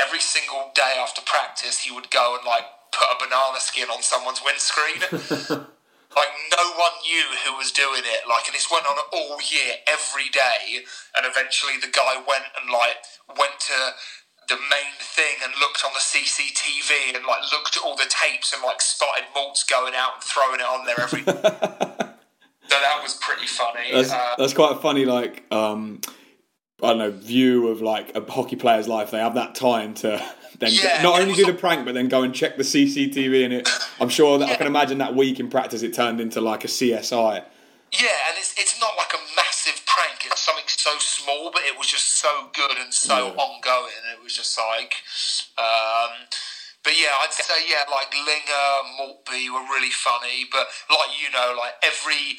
every single day after practice, he would go and like put a banana skin on someone's windscreen. *laughs* like no one knew who was doing it. Like, and this went on all year, every day. And eventually, the guy went and like went to the main thing and looked on the CCTV and like looked at all the tapes and like spotted Maltz going out and throwing it on there every. *laughs* so that was pretty funny. That's, Uh, that's quite a funny, like, um, I don't know, view of like a hockey player's life. They have that time to *laughs* then Yeah, not only do the prank, but then go and check the CCTV. And it, I'm sure that I can imagine that week in practice it turned into like a CSI. Yeah, and it's it's not like a massive prank. It's something so small, but it was just so good and so Yeah. ongoing. It was just like, um, but yeah, I'd say yeah, like Linger, Maltby were really funny. But like you know, like every,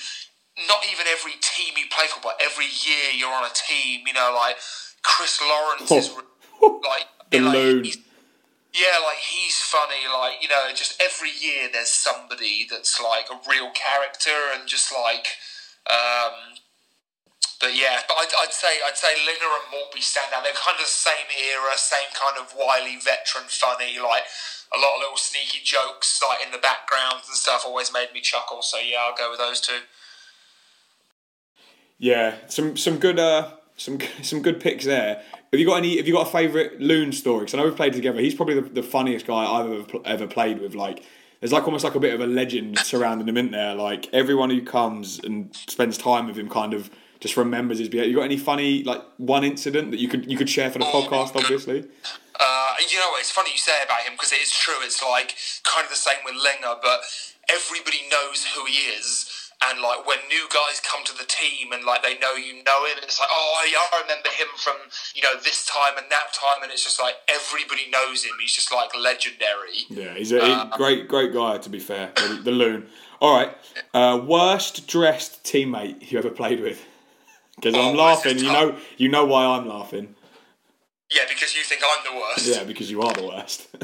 not even every team you play for, but every year you're on a team. You know, like Chris Lawrence is *laughs* like The like, yeah, like he's funny. Like you know, just every year there's somebody that's like a real character and just like. Um, but yeah, but I'd, I'd say I'd say Linger and Maltby stand out. They're kind of the same era, same kind of wily veteran, funny. Like a lot of little sneaky jokes, like in the background and stuff, always made me chuckle. So yeah, I'll go with those two. Yeah, some some good uh some *laughs* some good picks there. Have you got any? Have you got a favourite Loon story? Because I know we've played together. He's probably the, the funniest guy I've ever ever played with. Like, there's like almost like a bit of a legend surrounding him in there. Like everyone who comes and spends time with him kind of just remembers his behaviour. You got any funny like one incident that you could you could share for the podcast? Obviously. Uh, you know what? It's funny you say about him because it is true. It's like kind of the same with Linger, but everybody knows who he is. And like when new guys come to the team and like they know you know him, it's like, oh, yeah, I remember him from you know this time and that time, and it's just like everybody knows him. He's just like legendary. Yeah, he's a he- great great guy. To be fair, the, the Loon. All right, uh, worst dressed teammate you ever played with? Because Oh, I'm laughing. You know you know why I'm laughing. Yeah, because you think I'm the worst. Yeah, because you are the worst. *laughs*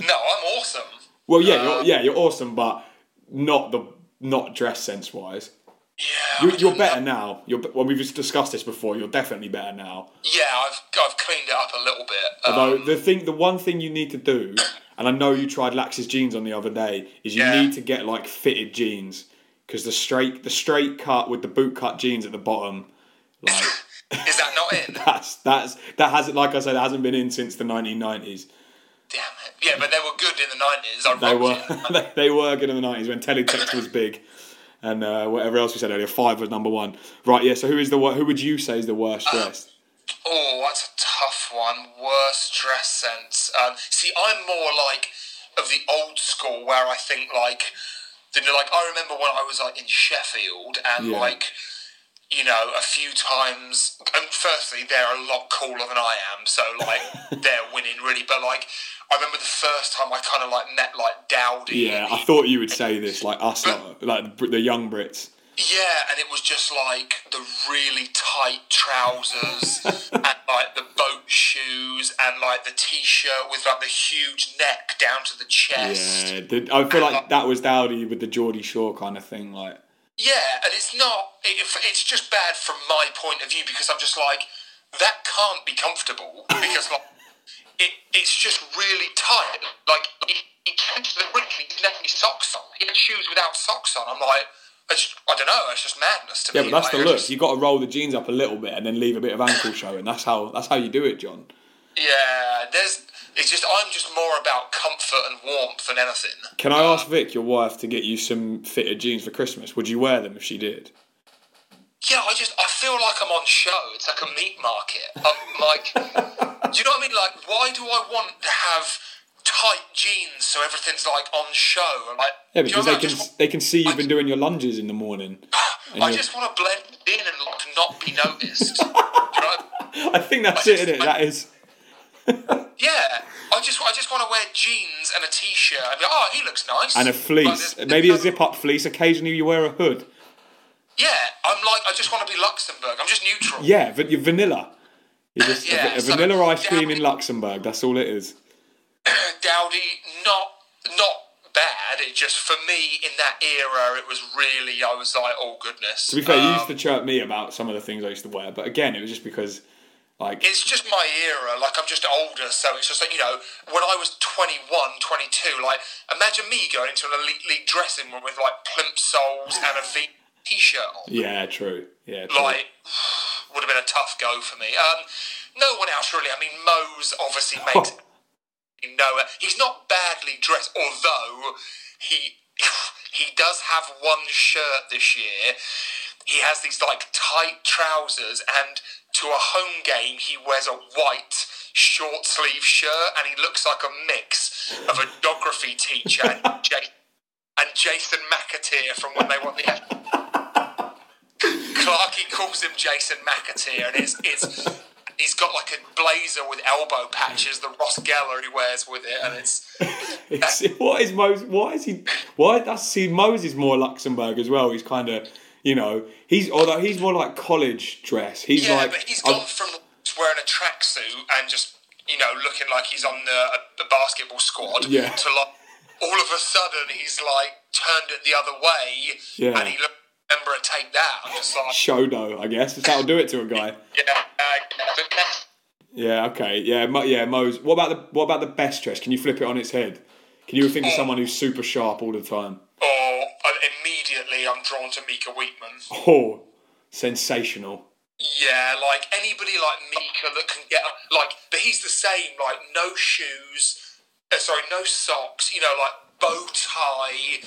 No, I'm awesome. well, yeah, Uh, you're, yeah, you're awesome, but not the not dress sense wise. Yeah, You're, you're better know. now. You're well, we've just discussed this before. You're definitely better now. Yeah, I've I've cleaned it up a little bit. Although Um, the thing, the one thing you need to do, and I know you tried Lax's jeans on the other day, is you Yeah. need to get like fitted jeans because the straight the straight cut with the boot cut jeans at the bottom, like *laughs* is that not in? that's that's that hasn't like I said it hasn't been in since the 1990s. Damn it. Yeah, but they were good in the nineties. I They were *laughs* they, they were good in the 90s when teletext was big. And uh, whatever else we said earlier, five was number one. Right, yeah. So who is the who would you say is the worst dressed? Oh, that's a tough one. Worst dress sense. Um, see, I'm more like of the old school where I think like, like I remember when I was like in Sheffield and Yeah. like, you know, a few times. And firstly, they're a lot cooler than I am, so like *laughs* they're winning really. But like, I remember the first time I kind of like met like Dowdy. Yeah, I thought you would say this, like us, like, like the, young Brits. Yeah, and it was just like the really tight trousers *laughs* and like the boat shoes and like the t-shirt with like the huge neck down to the chest. Yeah, the, I feel like that was Dowdy with the Geordie Shore kind of thing. Like, Yeah, and it's not. It, it's just bad from my point of view because I'm just like that can't be comfortable *laughs* because like it, it's just really tight. Like he, he came to the rink and he have any socks on. He had shoes without socks on. I'm like, I, just, I don't know. It's just madness to yeah, me. but that's like, the look. just- You got to roll the jeans up a little bit and then leave a bit of ankle showing. That's how that's how you do it, John. Yeah, there's. It's just I'm just more about comfort and warmth than anything. Can I um, ask Vic, your wife, to get you some fitted jeans for Christmas? Would you wear them if she did? Yeah, I just I feel like I'm on show. It's like a meat market. I'm like, *laughs* do you know what I mean? Like, why do I want to have tight jeans so everything's like on show? And like, Yeah, do you know because I they can I just, they can see you've been doing your lunges in the morning. *sighs* I just want to blend in and like not be *laughs* noticed. you know? I think that's it, isn't it? That is. *laughs* Yeah, I just I just want to wear jeans and a t-shirt. I'd be like, oh, he looks nice. And a fleece, there's- maybe a zip-up fleece. Occasionally, you wear a hood. Yeah, I'm like I just want to be Luxembourg. I'm just neutral. Yeah, but you're vanilla. You're just Yeah, va- a, so vanilla ice cream Dowdy- in Luxembourg. That's all it is. *coughs* Dowdy, not not bad. It just for me in that era, it was really. I was like, oh goodness. To be fair, you Um, used to chirp me about some of the things I used to wear, but again, it was just because, like, it's just my era. Like I'm just older, so it's just like you know, when I was 21, 22, like imagine me going into an elite league dressing room with like plimp soles and a V t-shirt on. yeah, true, yeah, true. Like *sighs* would have been a tough go for me. Um, no one else really. I mean, Mose obviously *laughs* makes no. He's not badly dressed, although he *sighs* he does have one shirt this year. He has these like tight trousers, and to a home game he wears a white short sleeve shirt, and he looks like a mix of a geography teacher and, *laughs* J- and Jason McAteer from when they won the Clarky calls him Jason McAteer, and it's it's he's got like a blazer with elbow patches, the Ross Geller he wears with it, and it's *laughs* It's, what is Moses? Why is he? Why that's see Moses more Luxembourg as well. He's kind of, you know, he's although he's more like college dress. He's yeah, like, but he's gone from wearing a tracksuit and just you know looking like he's on the the basketball squad Yeah. to like all of a sudden he's like turned it the other way, Yeah. and he looked. Remember a take that? I'm just like, Shodo, I guess. That'll do it to a guy. *laughs* yeah, uh, Yeah. Okay. Yeah. Mo, yeah. Mose. What about the what about the best dress? Can you flip it on its head? Can you think of someone who's super sharp all the time? or uh, immediately I'm drawn to Mika Wheatman. Oh, sensational. Yeah, like anybody like Mika that can get like, but he's the same. Like no shoes, uh, sorry, no socks. You know, like bow tie,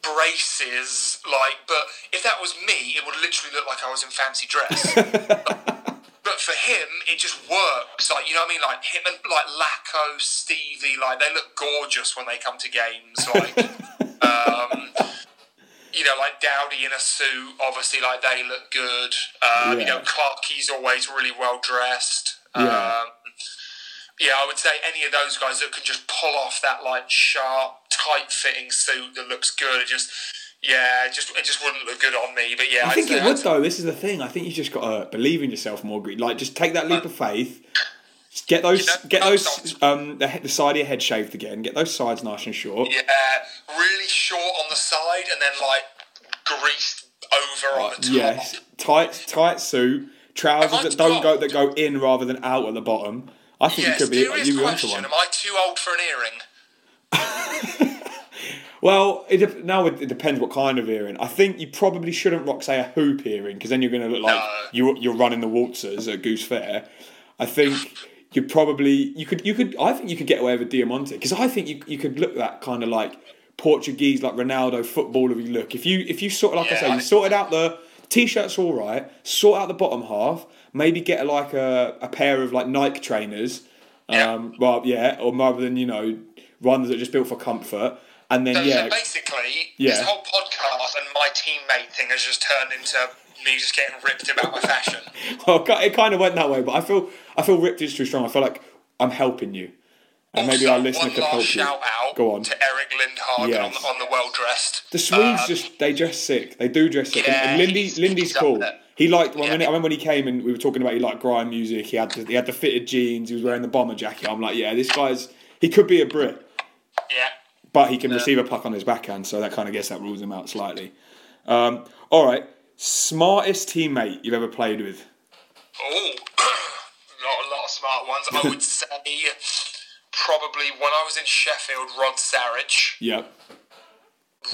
braces. Like, but if that was me, it would literally look like I was in fancy dress. *laughs* but for him, it just works. Like you know what I mean? Like him and like Laco, Stevie, like they look gorgeous when they come to games. Like. *laughs* um, you know, like Dowdy in a suit, obviously, like they look good. Um, You Yeah. know, Clarky's always really well dressed. Yeah. Um, yeah, I would say any of those guys that can just pull off that like sharp, tight-fitting suit that looks good. It just, yeah, it just it just wouldn't look good on me. But yeah, I I'd think it would I'd- though. This is the thing. I think you just got to believe in yourself more. Like just take that leap of faith. Get those, You know, get those, um, the, the side of your head shaved again. Get those sides nice and short. Yeah, really short on the side and then like greased over on the top. Yes, tight, tight suit, trousers that don't go that go in rather than out at the bottom. I think Yes, you could be serious you could be onto question. one. Am I too old for an earring? *laughs* Well, it now it, it depends what kind of earring. I think you probably shouldn't rock say a hoop earring because then you're going to look like No. you're you're running the waltzers at Goose Fair. I think you probably you could you could I think you could get away with a Diamante because I think you you could look that kind of like Portuguese like Ronaldo footballery look. If you if you sort of like I Yeah, say you sorted out the t-shirt's all right. Sort out the bottom half. Maybe get like a, a pair of like Nike trainers. Yeah. Um, well, yeah, or rather than you know ones that are just built for comfort. And then So, yeah, so basically, Yeah. this whole podcast and my teammate thing has just turned into me just getting ripped about my fashion. *laughs* Well, it kind of went that way, but I feel I feel ripped is too strong. I feel like I'm helping you, and maybe our listener could help you. shout out Go on. to Eric Lindhagen Yes. on, the, on the well dressed. The Swedes Um, just they dress sick. They do dress sick. Yeah, and Lindy he's- Lindy's he's cool. He liked when, Yeah. I remember when he came and we were talking about he liked grime music. He had the, he had the fitted jeans. He was wearing the bomber jacket. I'm like, yeah, this guy's he could be a Brit, Yeah. but he can receive a puck on his backhand, so that kind of guess that rules him out slightly. Um, all right, smartest teammate you've ever played with. Oh, *clears throat* not a lot of smart ones. I would *laughs* say probably when I was in Sheffield, Rod Sarich, Yep.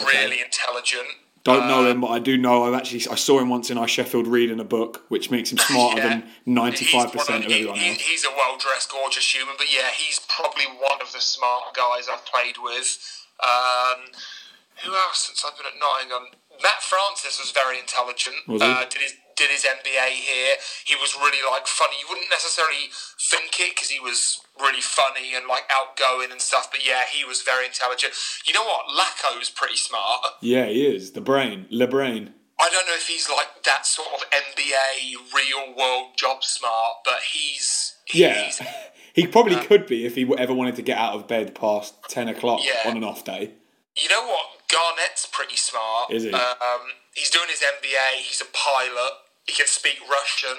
really intelligent. Don't know Uh, him, but I do know. I've actually I saw him once in our Sheffield reading a book, which makes him smarter Yeah. than ninety five percent percent of everyone he- else. He's a well dressed, gorgeous human, but yeah, he's probably one of the smart guys I've played with. Um, who else since I've been at Nottingham? Matt Francis was very intelligent. Was? Uh, did his did his MBA here. He was really like funny. You wouldn't necessarily think it because he was really funny and like outgoing and stuff. But yeah, he was very intelligent. You know what? Lacko's pretty smart. Yeah, he is the brain, le brain. I don't know if he's like that sort of MBA real world job smart, but he's Yeah, he's *laughs* he probably could be if he ever wanted to get out of bed past ten o'clock Yeah. on an off day. You know what? Garnett's pretty smart. Is he? Um, he's doing his MBA. He's a pilot. He can speak Russian.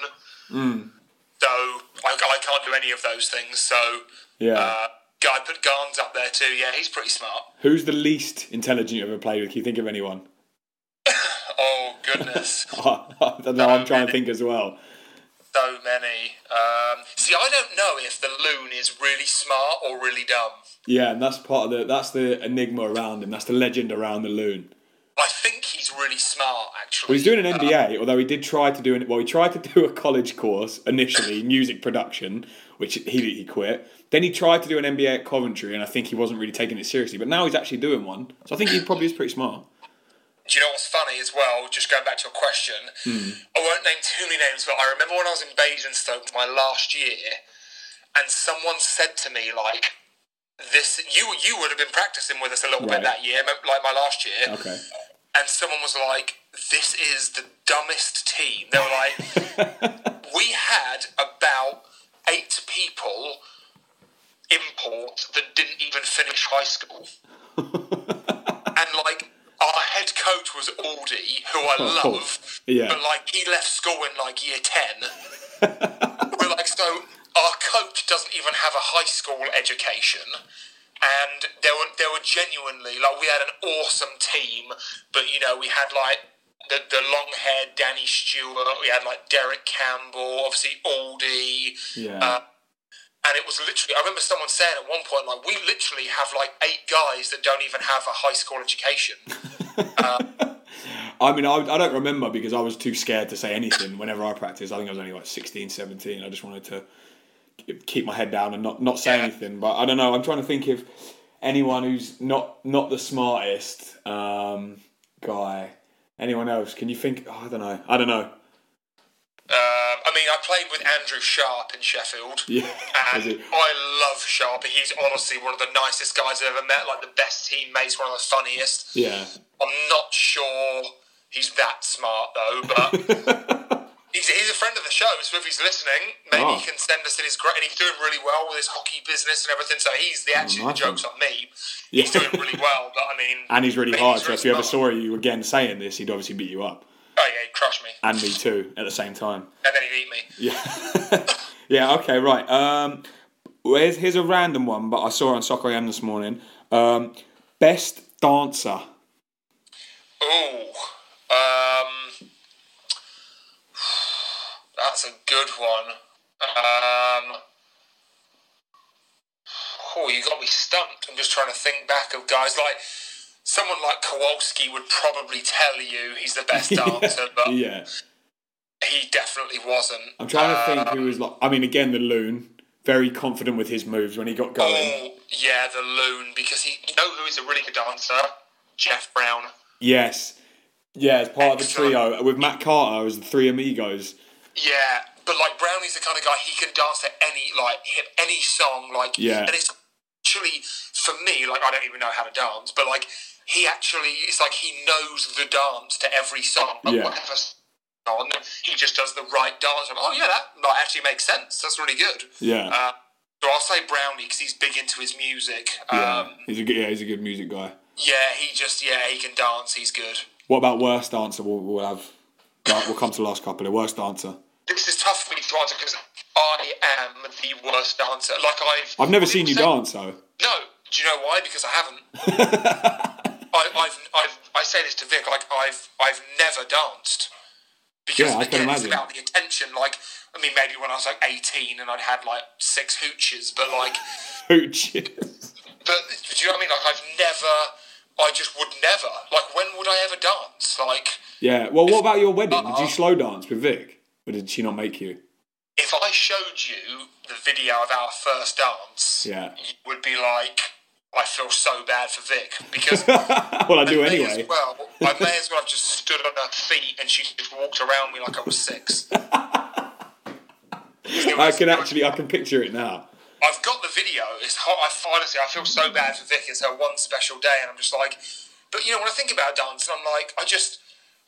So I, I can't do any of those things. So Yeah. uh, guy put Garns up there too. Yeah, he's pretty smart. Who's the least intelligent you ever played with? Can you think of anyone? *laughs* Oh goodness, *laughs* I don't know. I'm trying to think as well. so many. Um, see, I don't know if the loon is really smart or really dumb. Yeah, and that's part of the that's the enigma around him. That's the legend around the loon. I think he's really smart, actually. Well, he's doing an um, MBA, although he did try to do an well. He tried to do a college course initially, *laughs* music production, which he he quit. Then he tried to do an MBA at Coventry, and I think he wasn't really taking it seriously. But now he's actually doing one, so I think he probably is pretty smart. Do you know what's funny as well? Just going back to your question, hmm. I won't name too many names, but I remember when I was in Basingstoke my last year, and someone said to me like, "This you you would have been practicing with us a little Right. bit that year, like my last year." Okay. And someone was like, "This is the dumbest team." They were like, *laughs* "We had about eight people import that didn't even finish high school." *laughs* and like our head coach was Aldi, who I Oh, love, yeah. but like he left school in like year ten. *laughs* We're like, so our coach doesn't even have a high school education, and there were there were genuinely like we had an awesome team, but you know we had like. The, the long haired Danny Stewart, we had like Derek Campbell, obviously Aldi, Yeah. uh, and it was literally, I remember someone saying at one point, like, we literally have like eight guys that don't even have a high school education. *laughs* I mean, I, I don't remember because I was too scared to say anything whenever I practiced. I think I was only like 16, 17. I just wanted to keep my head down and not, not say Yeah. anything. But I don't know. I'm trying to think of anyone who's not not the smartest um, guy. Anyone else? Can you think? Oh, I don't know. I don't know. Um, I mean, I played with Andrew Sharp in Sheffield. Yeah. *laughs* And I love Sharp. He's honestly one of the nicest guys I've ever met, like the best teammates, one of the funniest. Yeah. I'm not sure he's that smart, though, but *laughs* he's, he's a friend of the show, so if he's listening, maybe Oh. he can send us in his great. And he's doing really well with his hockey business and everything, so he's the actually nice the joke's on me. He's doing really well, but I mean. *laughs* And he's really hard. So if you ever saw you again saying this, he'd obviously beat you up. Oh, yeah, he crushed me. And me too at the same time. And then he'd eat me. Yeah. *laughs* yeah, okay, right. Um, here's, here's a random one, but I saw it on Soccer AM this morning. Um, best dancer. Oh. Um, that's a good one. Um, oh, you got me stumped. I'm just trying to think back of guys like someone like Kowalski would probably tell you he's the best *laughs* dancer, but yeah. he definitely wasn't. I'm trying to think Um, who was like. I mean, again, the loon. Very confident with his moves when he got going. Oh, yeah, the loon, because he, you know who is a really good dancer? Jeff Brown. Yes. Yeah, as part of the trio with Matt Carter as the three amigos. Yeah, but like Brownie's the kind of guy he can dance to any like hit any song like Yeah. and it's actually for me like I don't even know how to dance, but like he actually it's like he knows the dance to every song. Like Yeah. whatever on, he just does the right dance. I'm, oh yeah, that like, actually makes sense. That's really good. Yeah. Uh, so I'll say Brownie because he's big into his music. yeah. Um, he's a good. Yeah, he's a good music guy. yeah, he just yeah he can dance. He's good. What about worst dancer? We'll, we'll have. We'll come to the last couple. The worst dancer. This is tough for me to answer because I am the worst dancer. Like I've I've never seen you dance though. No, do you know why? Because I haven't. *laughs* I, I've, I've, I say this to Vic. Like I've, I've never danced because Yeah, I can again, it's imagine. about the attention. Like, I mean, maybe when I was like eighteen and I'd had like six hooches, but like, *laughs* Hooch. but do you know what I mean? Like, I've never. I just would never. Like, when would I ever dance? Like, yeah. Well, what about your wedding? Did Uh-uh. you uh, slow dance with Vic, or did she not make you? if I showed you the video of our first dance, Yeah. you would be like, I feel so bad for Vic because. *laughs* well, I do anyway. As well, I may as well have just *laughs* stood on her feet and she just walked around me like I was six. I can actually, I can picture it now. I've got the video. It's hot. I honestly, I feel so bad for Vic. It's her one special day, and I'm just like, but you know, when I think about dancing, I'm like, I just,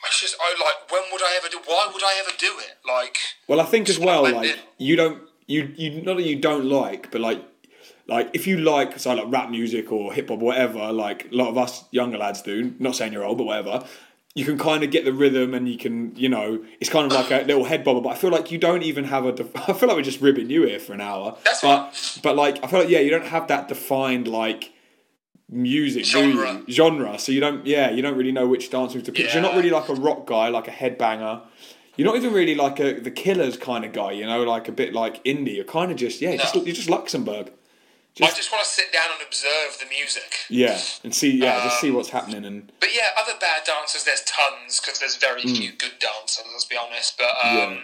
I just, I like, when would I ever do? Why would I ever do it? Like, Well, I think as well, like did. you don't, you, you not that you don't like, but like, like if you like, so like rap music or hip hop, whatever, like a lot of us younger lads do. Not saying you're old, but whatever. you can kind of get the rhythm and you can, you know, it's kind of like a *coughs* little head bobber. But I feel like you don't even have a. Def- *laughs* I feel like we're just ribbing you here for an hour. That's but. But like, I feel like yeah, you don't have that defined like music? Genre. genre. So you don't, yeah, you don't really know which dance move to pick. 'Cause You're not really like a rock guy, like a headbanger. You're not even really like a the Killers kind of guy. You know, like a bit like indie. You're kind of just yeah, just you're just Luxembourg. I just want to sit down and observe the music. Yeah, and see yeah, just Um, see what's happening and But yeah, other bad dancers, there's tons because there's very few good dancers. Let's be honest. But um. Yeah.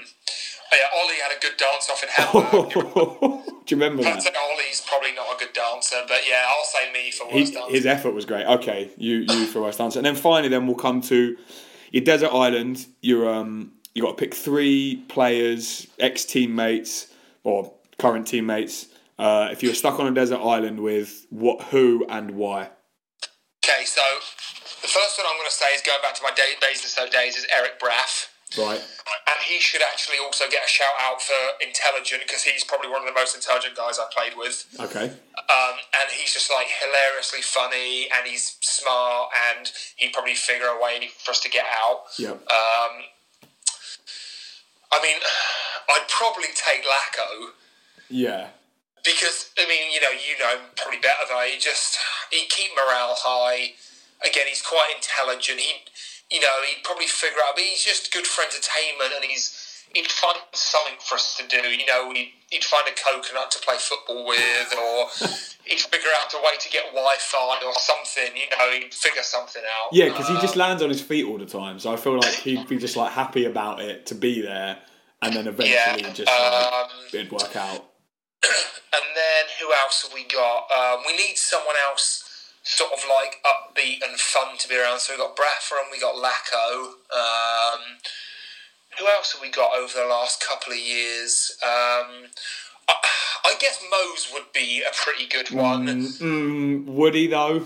Oh yeah, Ollie had a good dance off in *laughs* Hamburg. Do you remember I'd that? say Ollie's probably not a good dancer, but yeah, I'll say me for He, worst dancer. his effort was great. Okay, you you for worst dancer, and then finally, then we'll come to your desert island. You're um you got to pick three players, ex teammates or current teammates. Uh, if you were stuck on a desert island with what, who, and why? Okay, so the first one I'm going to say is going back to my day, days and so days is Eric Braff. Right. And he should actually also get a shout out for intelligent because he's probably one of the most intelligent guys I've played with. Okay. Um, and he's just like hilariously funny and he's smart and he'd probably figure a way for us to get out. Yep. Um, I mean, I'd probably take Lacko Yeah. because I mean, you know, you know him probably better than I. He just he keep morale high. Again, he's quite intelligent. He, you know, he'd probably figure out. But he's just good for entertainment, and he's he'd find something for us to do. You know, he'd, he'd find a coconut to play football with, or *laughs* he'd figure out a way to get Wi-Fi or something. You know, he'd figure something out. Yeah, because he just Um, lands on his feet all the time. So I feel like he'd be just like happy about it to be there, and then eventually Yeah, just like, um, it'd work out. *clears throat* And then who else have we got? Um, we need someone else sort of like upbeat and fun to be around. So we got Braffer and we got Lacko. Um, who else have we got over the last couple of years? Um, I, I guess Mose would be a pretty good one. Mm, mm, Woody though,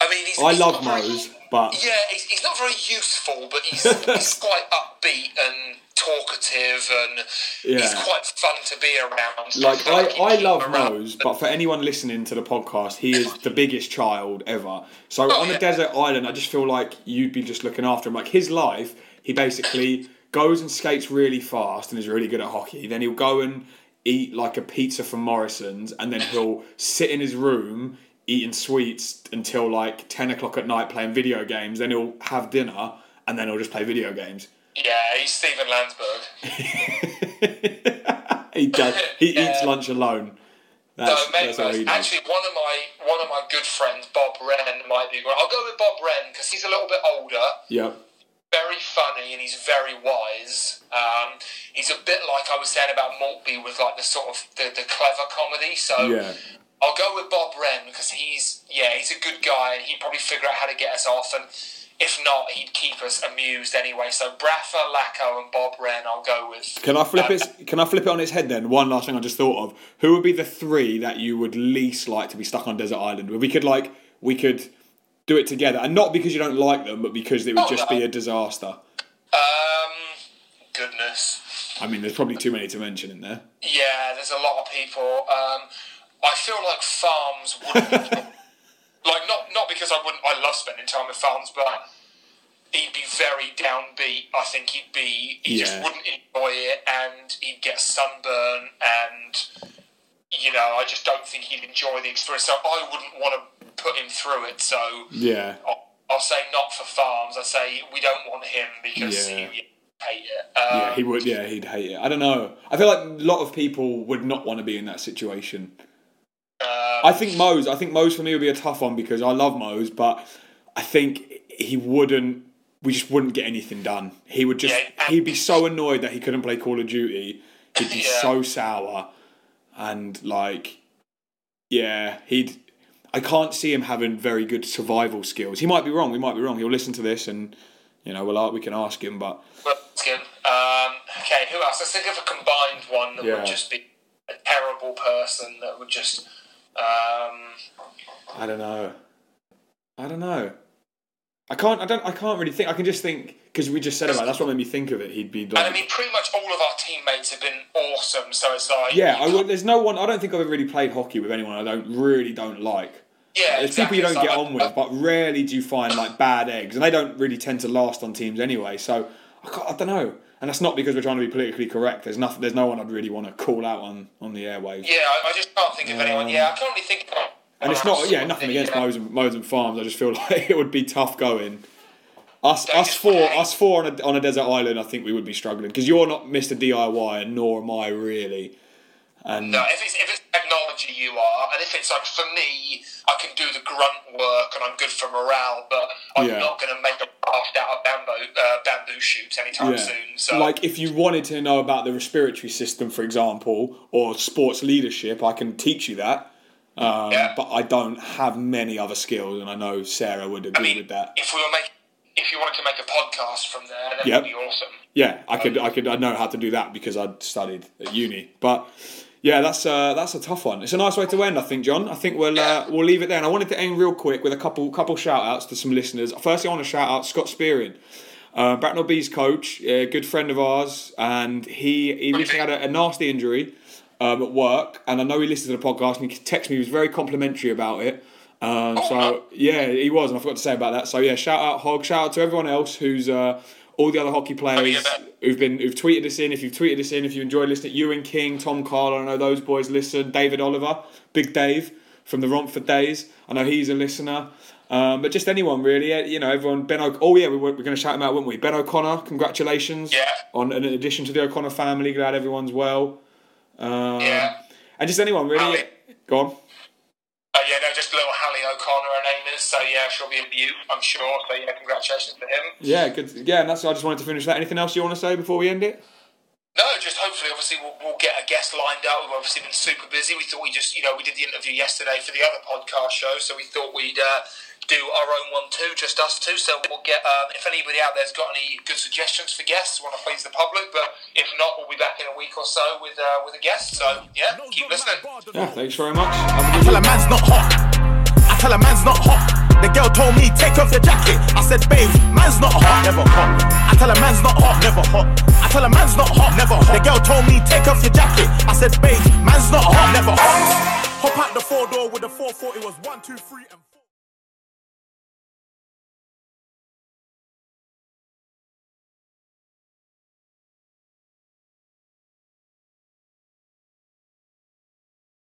I mean, he's, I he's love very- Mose, but Yeah, he's, he's not very useful, but he's, *laughs* he's quite upbeat and talkative, and he's quite fun to be around. Like I, I love around. Mose, but for anyone listening to the podcast, he is the biggest child ever. So Oh, on a desert island, I just feel like you'd be just looking after him. Like his life, he basically goes and skates really fast and is really good at hockey. Then he'll go and eat like a pizza from Morrison's, and then he'll sit in his room eating sweets until like ten o'clock at night playing video games. Then he'll have dinner, and then he'll just play video games. Yeah, he's Stephen Landsberg. *laughs* he does. He *laughs* Yeah. eats lunch alone. No, That's, maybe that's how he does. actually one of my one of my good friends, Bob Wren, might be. I'll go with Bob Wren because he's a little bit older, Yeah. very funny, and he's very wise. Um, he's a bit like I was saying about Maltby with like the sort of the, the clever comedy. So Yeah. I'll go with Bob Wren because he's yeah he's a good guy and he'd probably figure out how to get us off and. If not, he'd keep us amused anyway. So Braffer, Lacko, and Bob Wren, I'll go with. Can I flip Um, it? Can I flip it on its head then? One last thing I just thought of. Who would be the three that you would least like to be stuck on desert island? Where we could like we could do it together, and not because you don't like them, but because it would Oh, just no. be a disaster. Um, goodness. I mean, there's probably too many to mention in there. Yeah, there's a lot of people. Um, I feel like farms wouldn't. *laughs* like not not because I wouldn't. I love spending time with farms, but he'd be very downbeat. I think he'd be. He just wouldn't enjoy it, and he'd get sunburn, and you know, I just don't think he'd enjoy the experience. So I wouldn't want to put him through it. So Yeah, I'll, I'll say not for farms. I say we don't want him because Yeah. he, he hate it. Um, yeah, he would. Yeah, he'd hate it. I don't know. I feel like a lot of people would not want to be in that situation. I think Mose. I think Mose for me would be a tough one because I love Mose, but I think he wouldn't. We just wouldn't get anything done. He would just. Yeah. He'd be so annoyed that he couldn't play Call of Duty. He'd be Yeah. so sour, and like, yeah, he'd. I can't see him having very good survival skills. He might be wrong. We might be wrong. He'll listen to this, and you know, well, we can ask him. But. Um, okay, who else? Let's think of a combined one that Yeah. would just be a terrible person that would just. Um, I don't know. I don't know. I can't. I don't. I can't really think. I can just think because we just said about. it, That's what made me think of it. He'd be like. and I mean, pretty much all of our teammates have been awesome. So it's like yeah, I would, there's no one. I don't think I've ever really played hockey with anyone I don't really don't like. Yeah, There's exactly. people you don't So get on with, but rarely do you find like bad eggs, and they don't really tend to last on teams anyway. So I, I don't know, and that's not because we're trying to be politically correct. There's nothing. There's no one I'd really want to call out on on the airwaves. Yeah, I, I just can't think of anyone. Um, yeah, I can't really think. Of And it's not, yeah, nothing against yeah. Modes and, Modes and Farms. I just feel *laughs* like it would be tough going. Us, Don't us four, hang. us four on a, on a desert island. I think we would be struggling because you're not Mr. DIY, and nor am I really. And No, if it's if it's you are, and if it's like for me, I can do the grunt work and I'm good for morale, but I'm Yeah. not going to make a raft out of bamboo uh, bamboo shoots anytime yeah, soon. So like if you wanted to know about the respiratory system, for example, or sports leadership, I can teach you that. Um, Yeah. But I don't have many other skills, and I know Sarah would agree I mean, with that. if we were making, if you wanted to make a podcast from there, then Yep. it'd be awesome. Yeah, I could, I could, I know how to do that because I'd studied at uni. But yeah, that's uh, that's a tough one. It's a nice way to end, I think, John. I think we'll uh, we'll leave it there. And I wanted to end real quick with a couple couple shout outs to some listeners. Firstly, I want to shout out Scott Spearing. Uh, Bracknell Bees coach, a good friend of ours, and he, he recently had a, a nasty injury um, at work, and I know he listened to the podcast and he texted me. He was very complimentary about it. Um, so yeah, he was, and I forgot to say about that. So yeah, shout out Hog, shout out to everyone else who's uh, all the other hockey players yeah, who've been who've tweeted us in. If you've tweeted us in, if you enjoy listening, Ewan King, Tom Carl, I know those boys listen. David Oliver, Big Dave from the Romford days, I know he's a listener. Um, but just anyone really, eh, you know, everyone. Ben, o- oh yeah, we were, we're going to shout him out, weren't we? Ben O'Connor, congratulations Yeah. on an addition to the O'Connor family. Glad everyone's well. Um, Yeah. and just anyone really. Ali. Go on. Uh, yeah, no, just little So yeah, she'll be a beaut, I'm sure. So yeah, congratulations to him. Yeah, good. Yeah, and that's. I just wanted to finish that. Anything else you want to say before we end it? No, just hopefully, obviously, we'll, we'll get a guest lined up. We've obviously been super busy. We thought we just, you know, we did the interview yesterday for the other podcast show, so we thought we'd uh, do our own one too, just us two. So we'll get, um, if anybody out there's got any good suggestions for guests, want to please the public, but if not, we'll be back in a week or so with uh, with a guest. So yeah, keep listening. Yeah, thanks very much. Have a I good tell a man's not hot. Tell a man's not hot. The girl told me, take off your jacket. I said, babe, man's not hot, never hot. I tell a man's not hot, never hot. I tell a man's not hot, never hot. The girl told me, take off your jacket. I said, babe, man's not hot, never hot. Hop out the four door with the 440 was one, two, three, and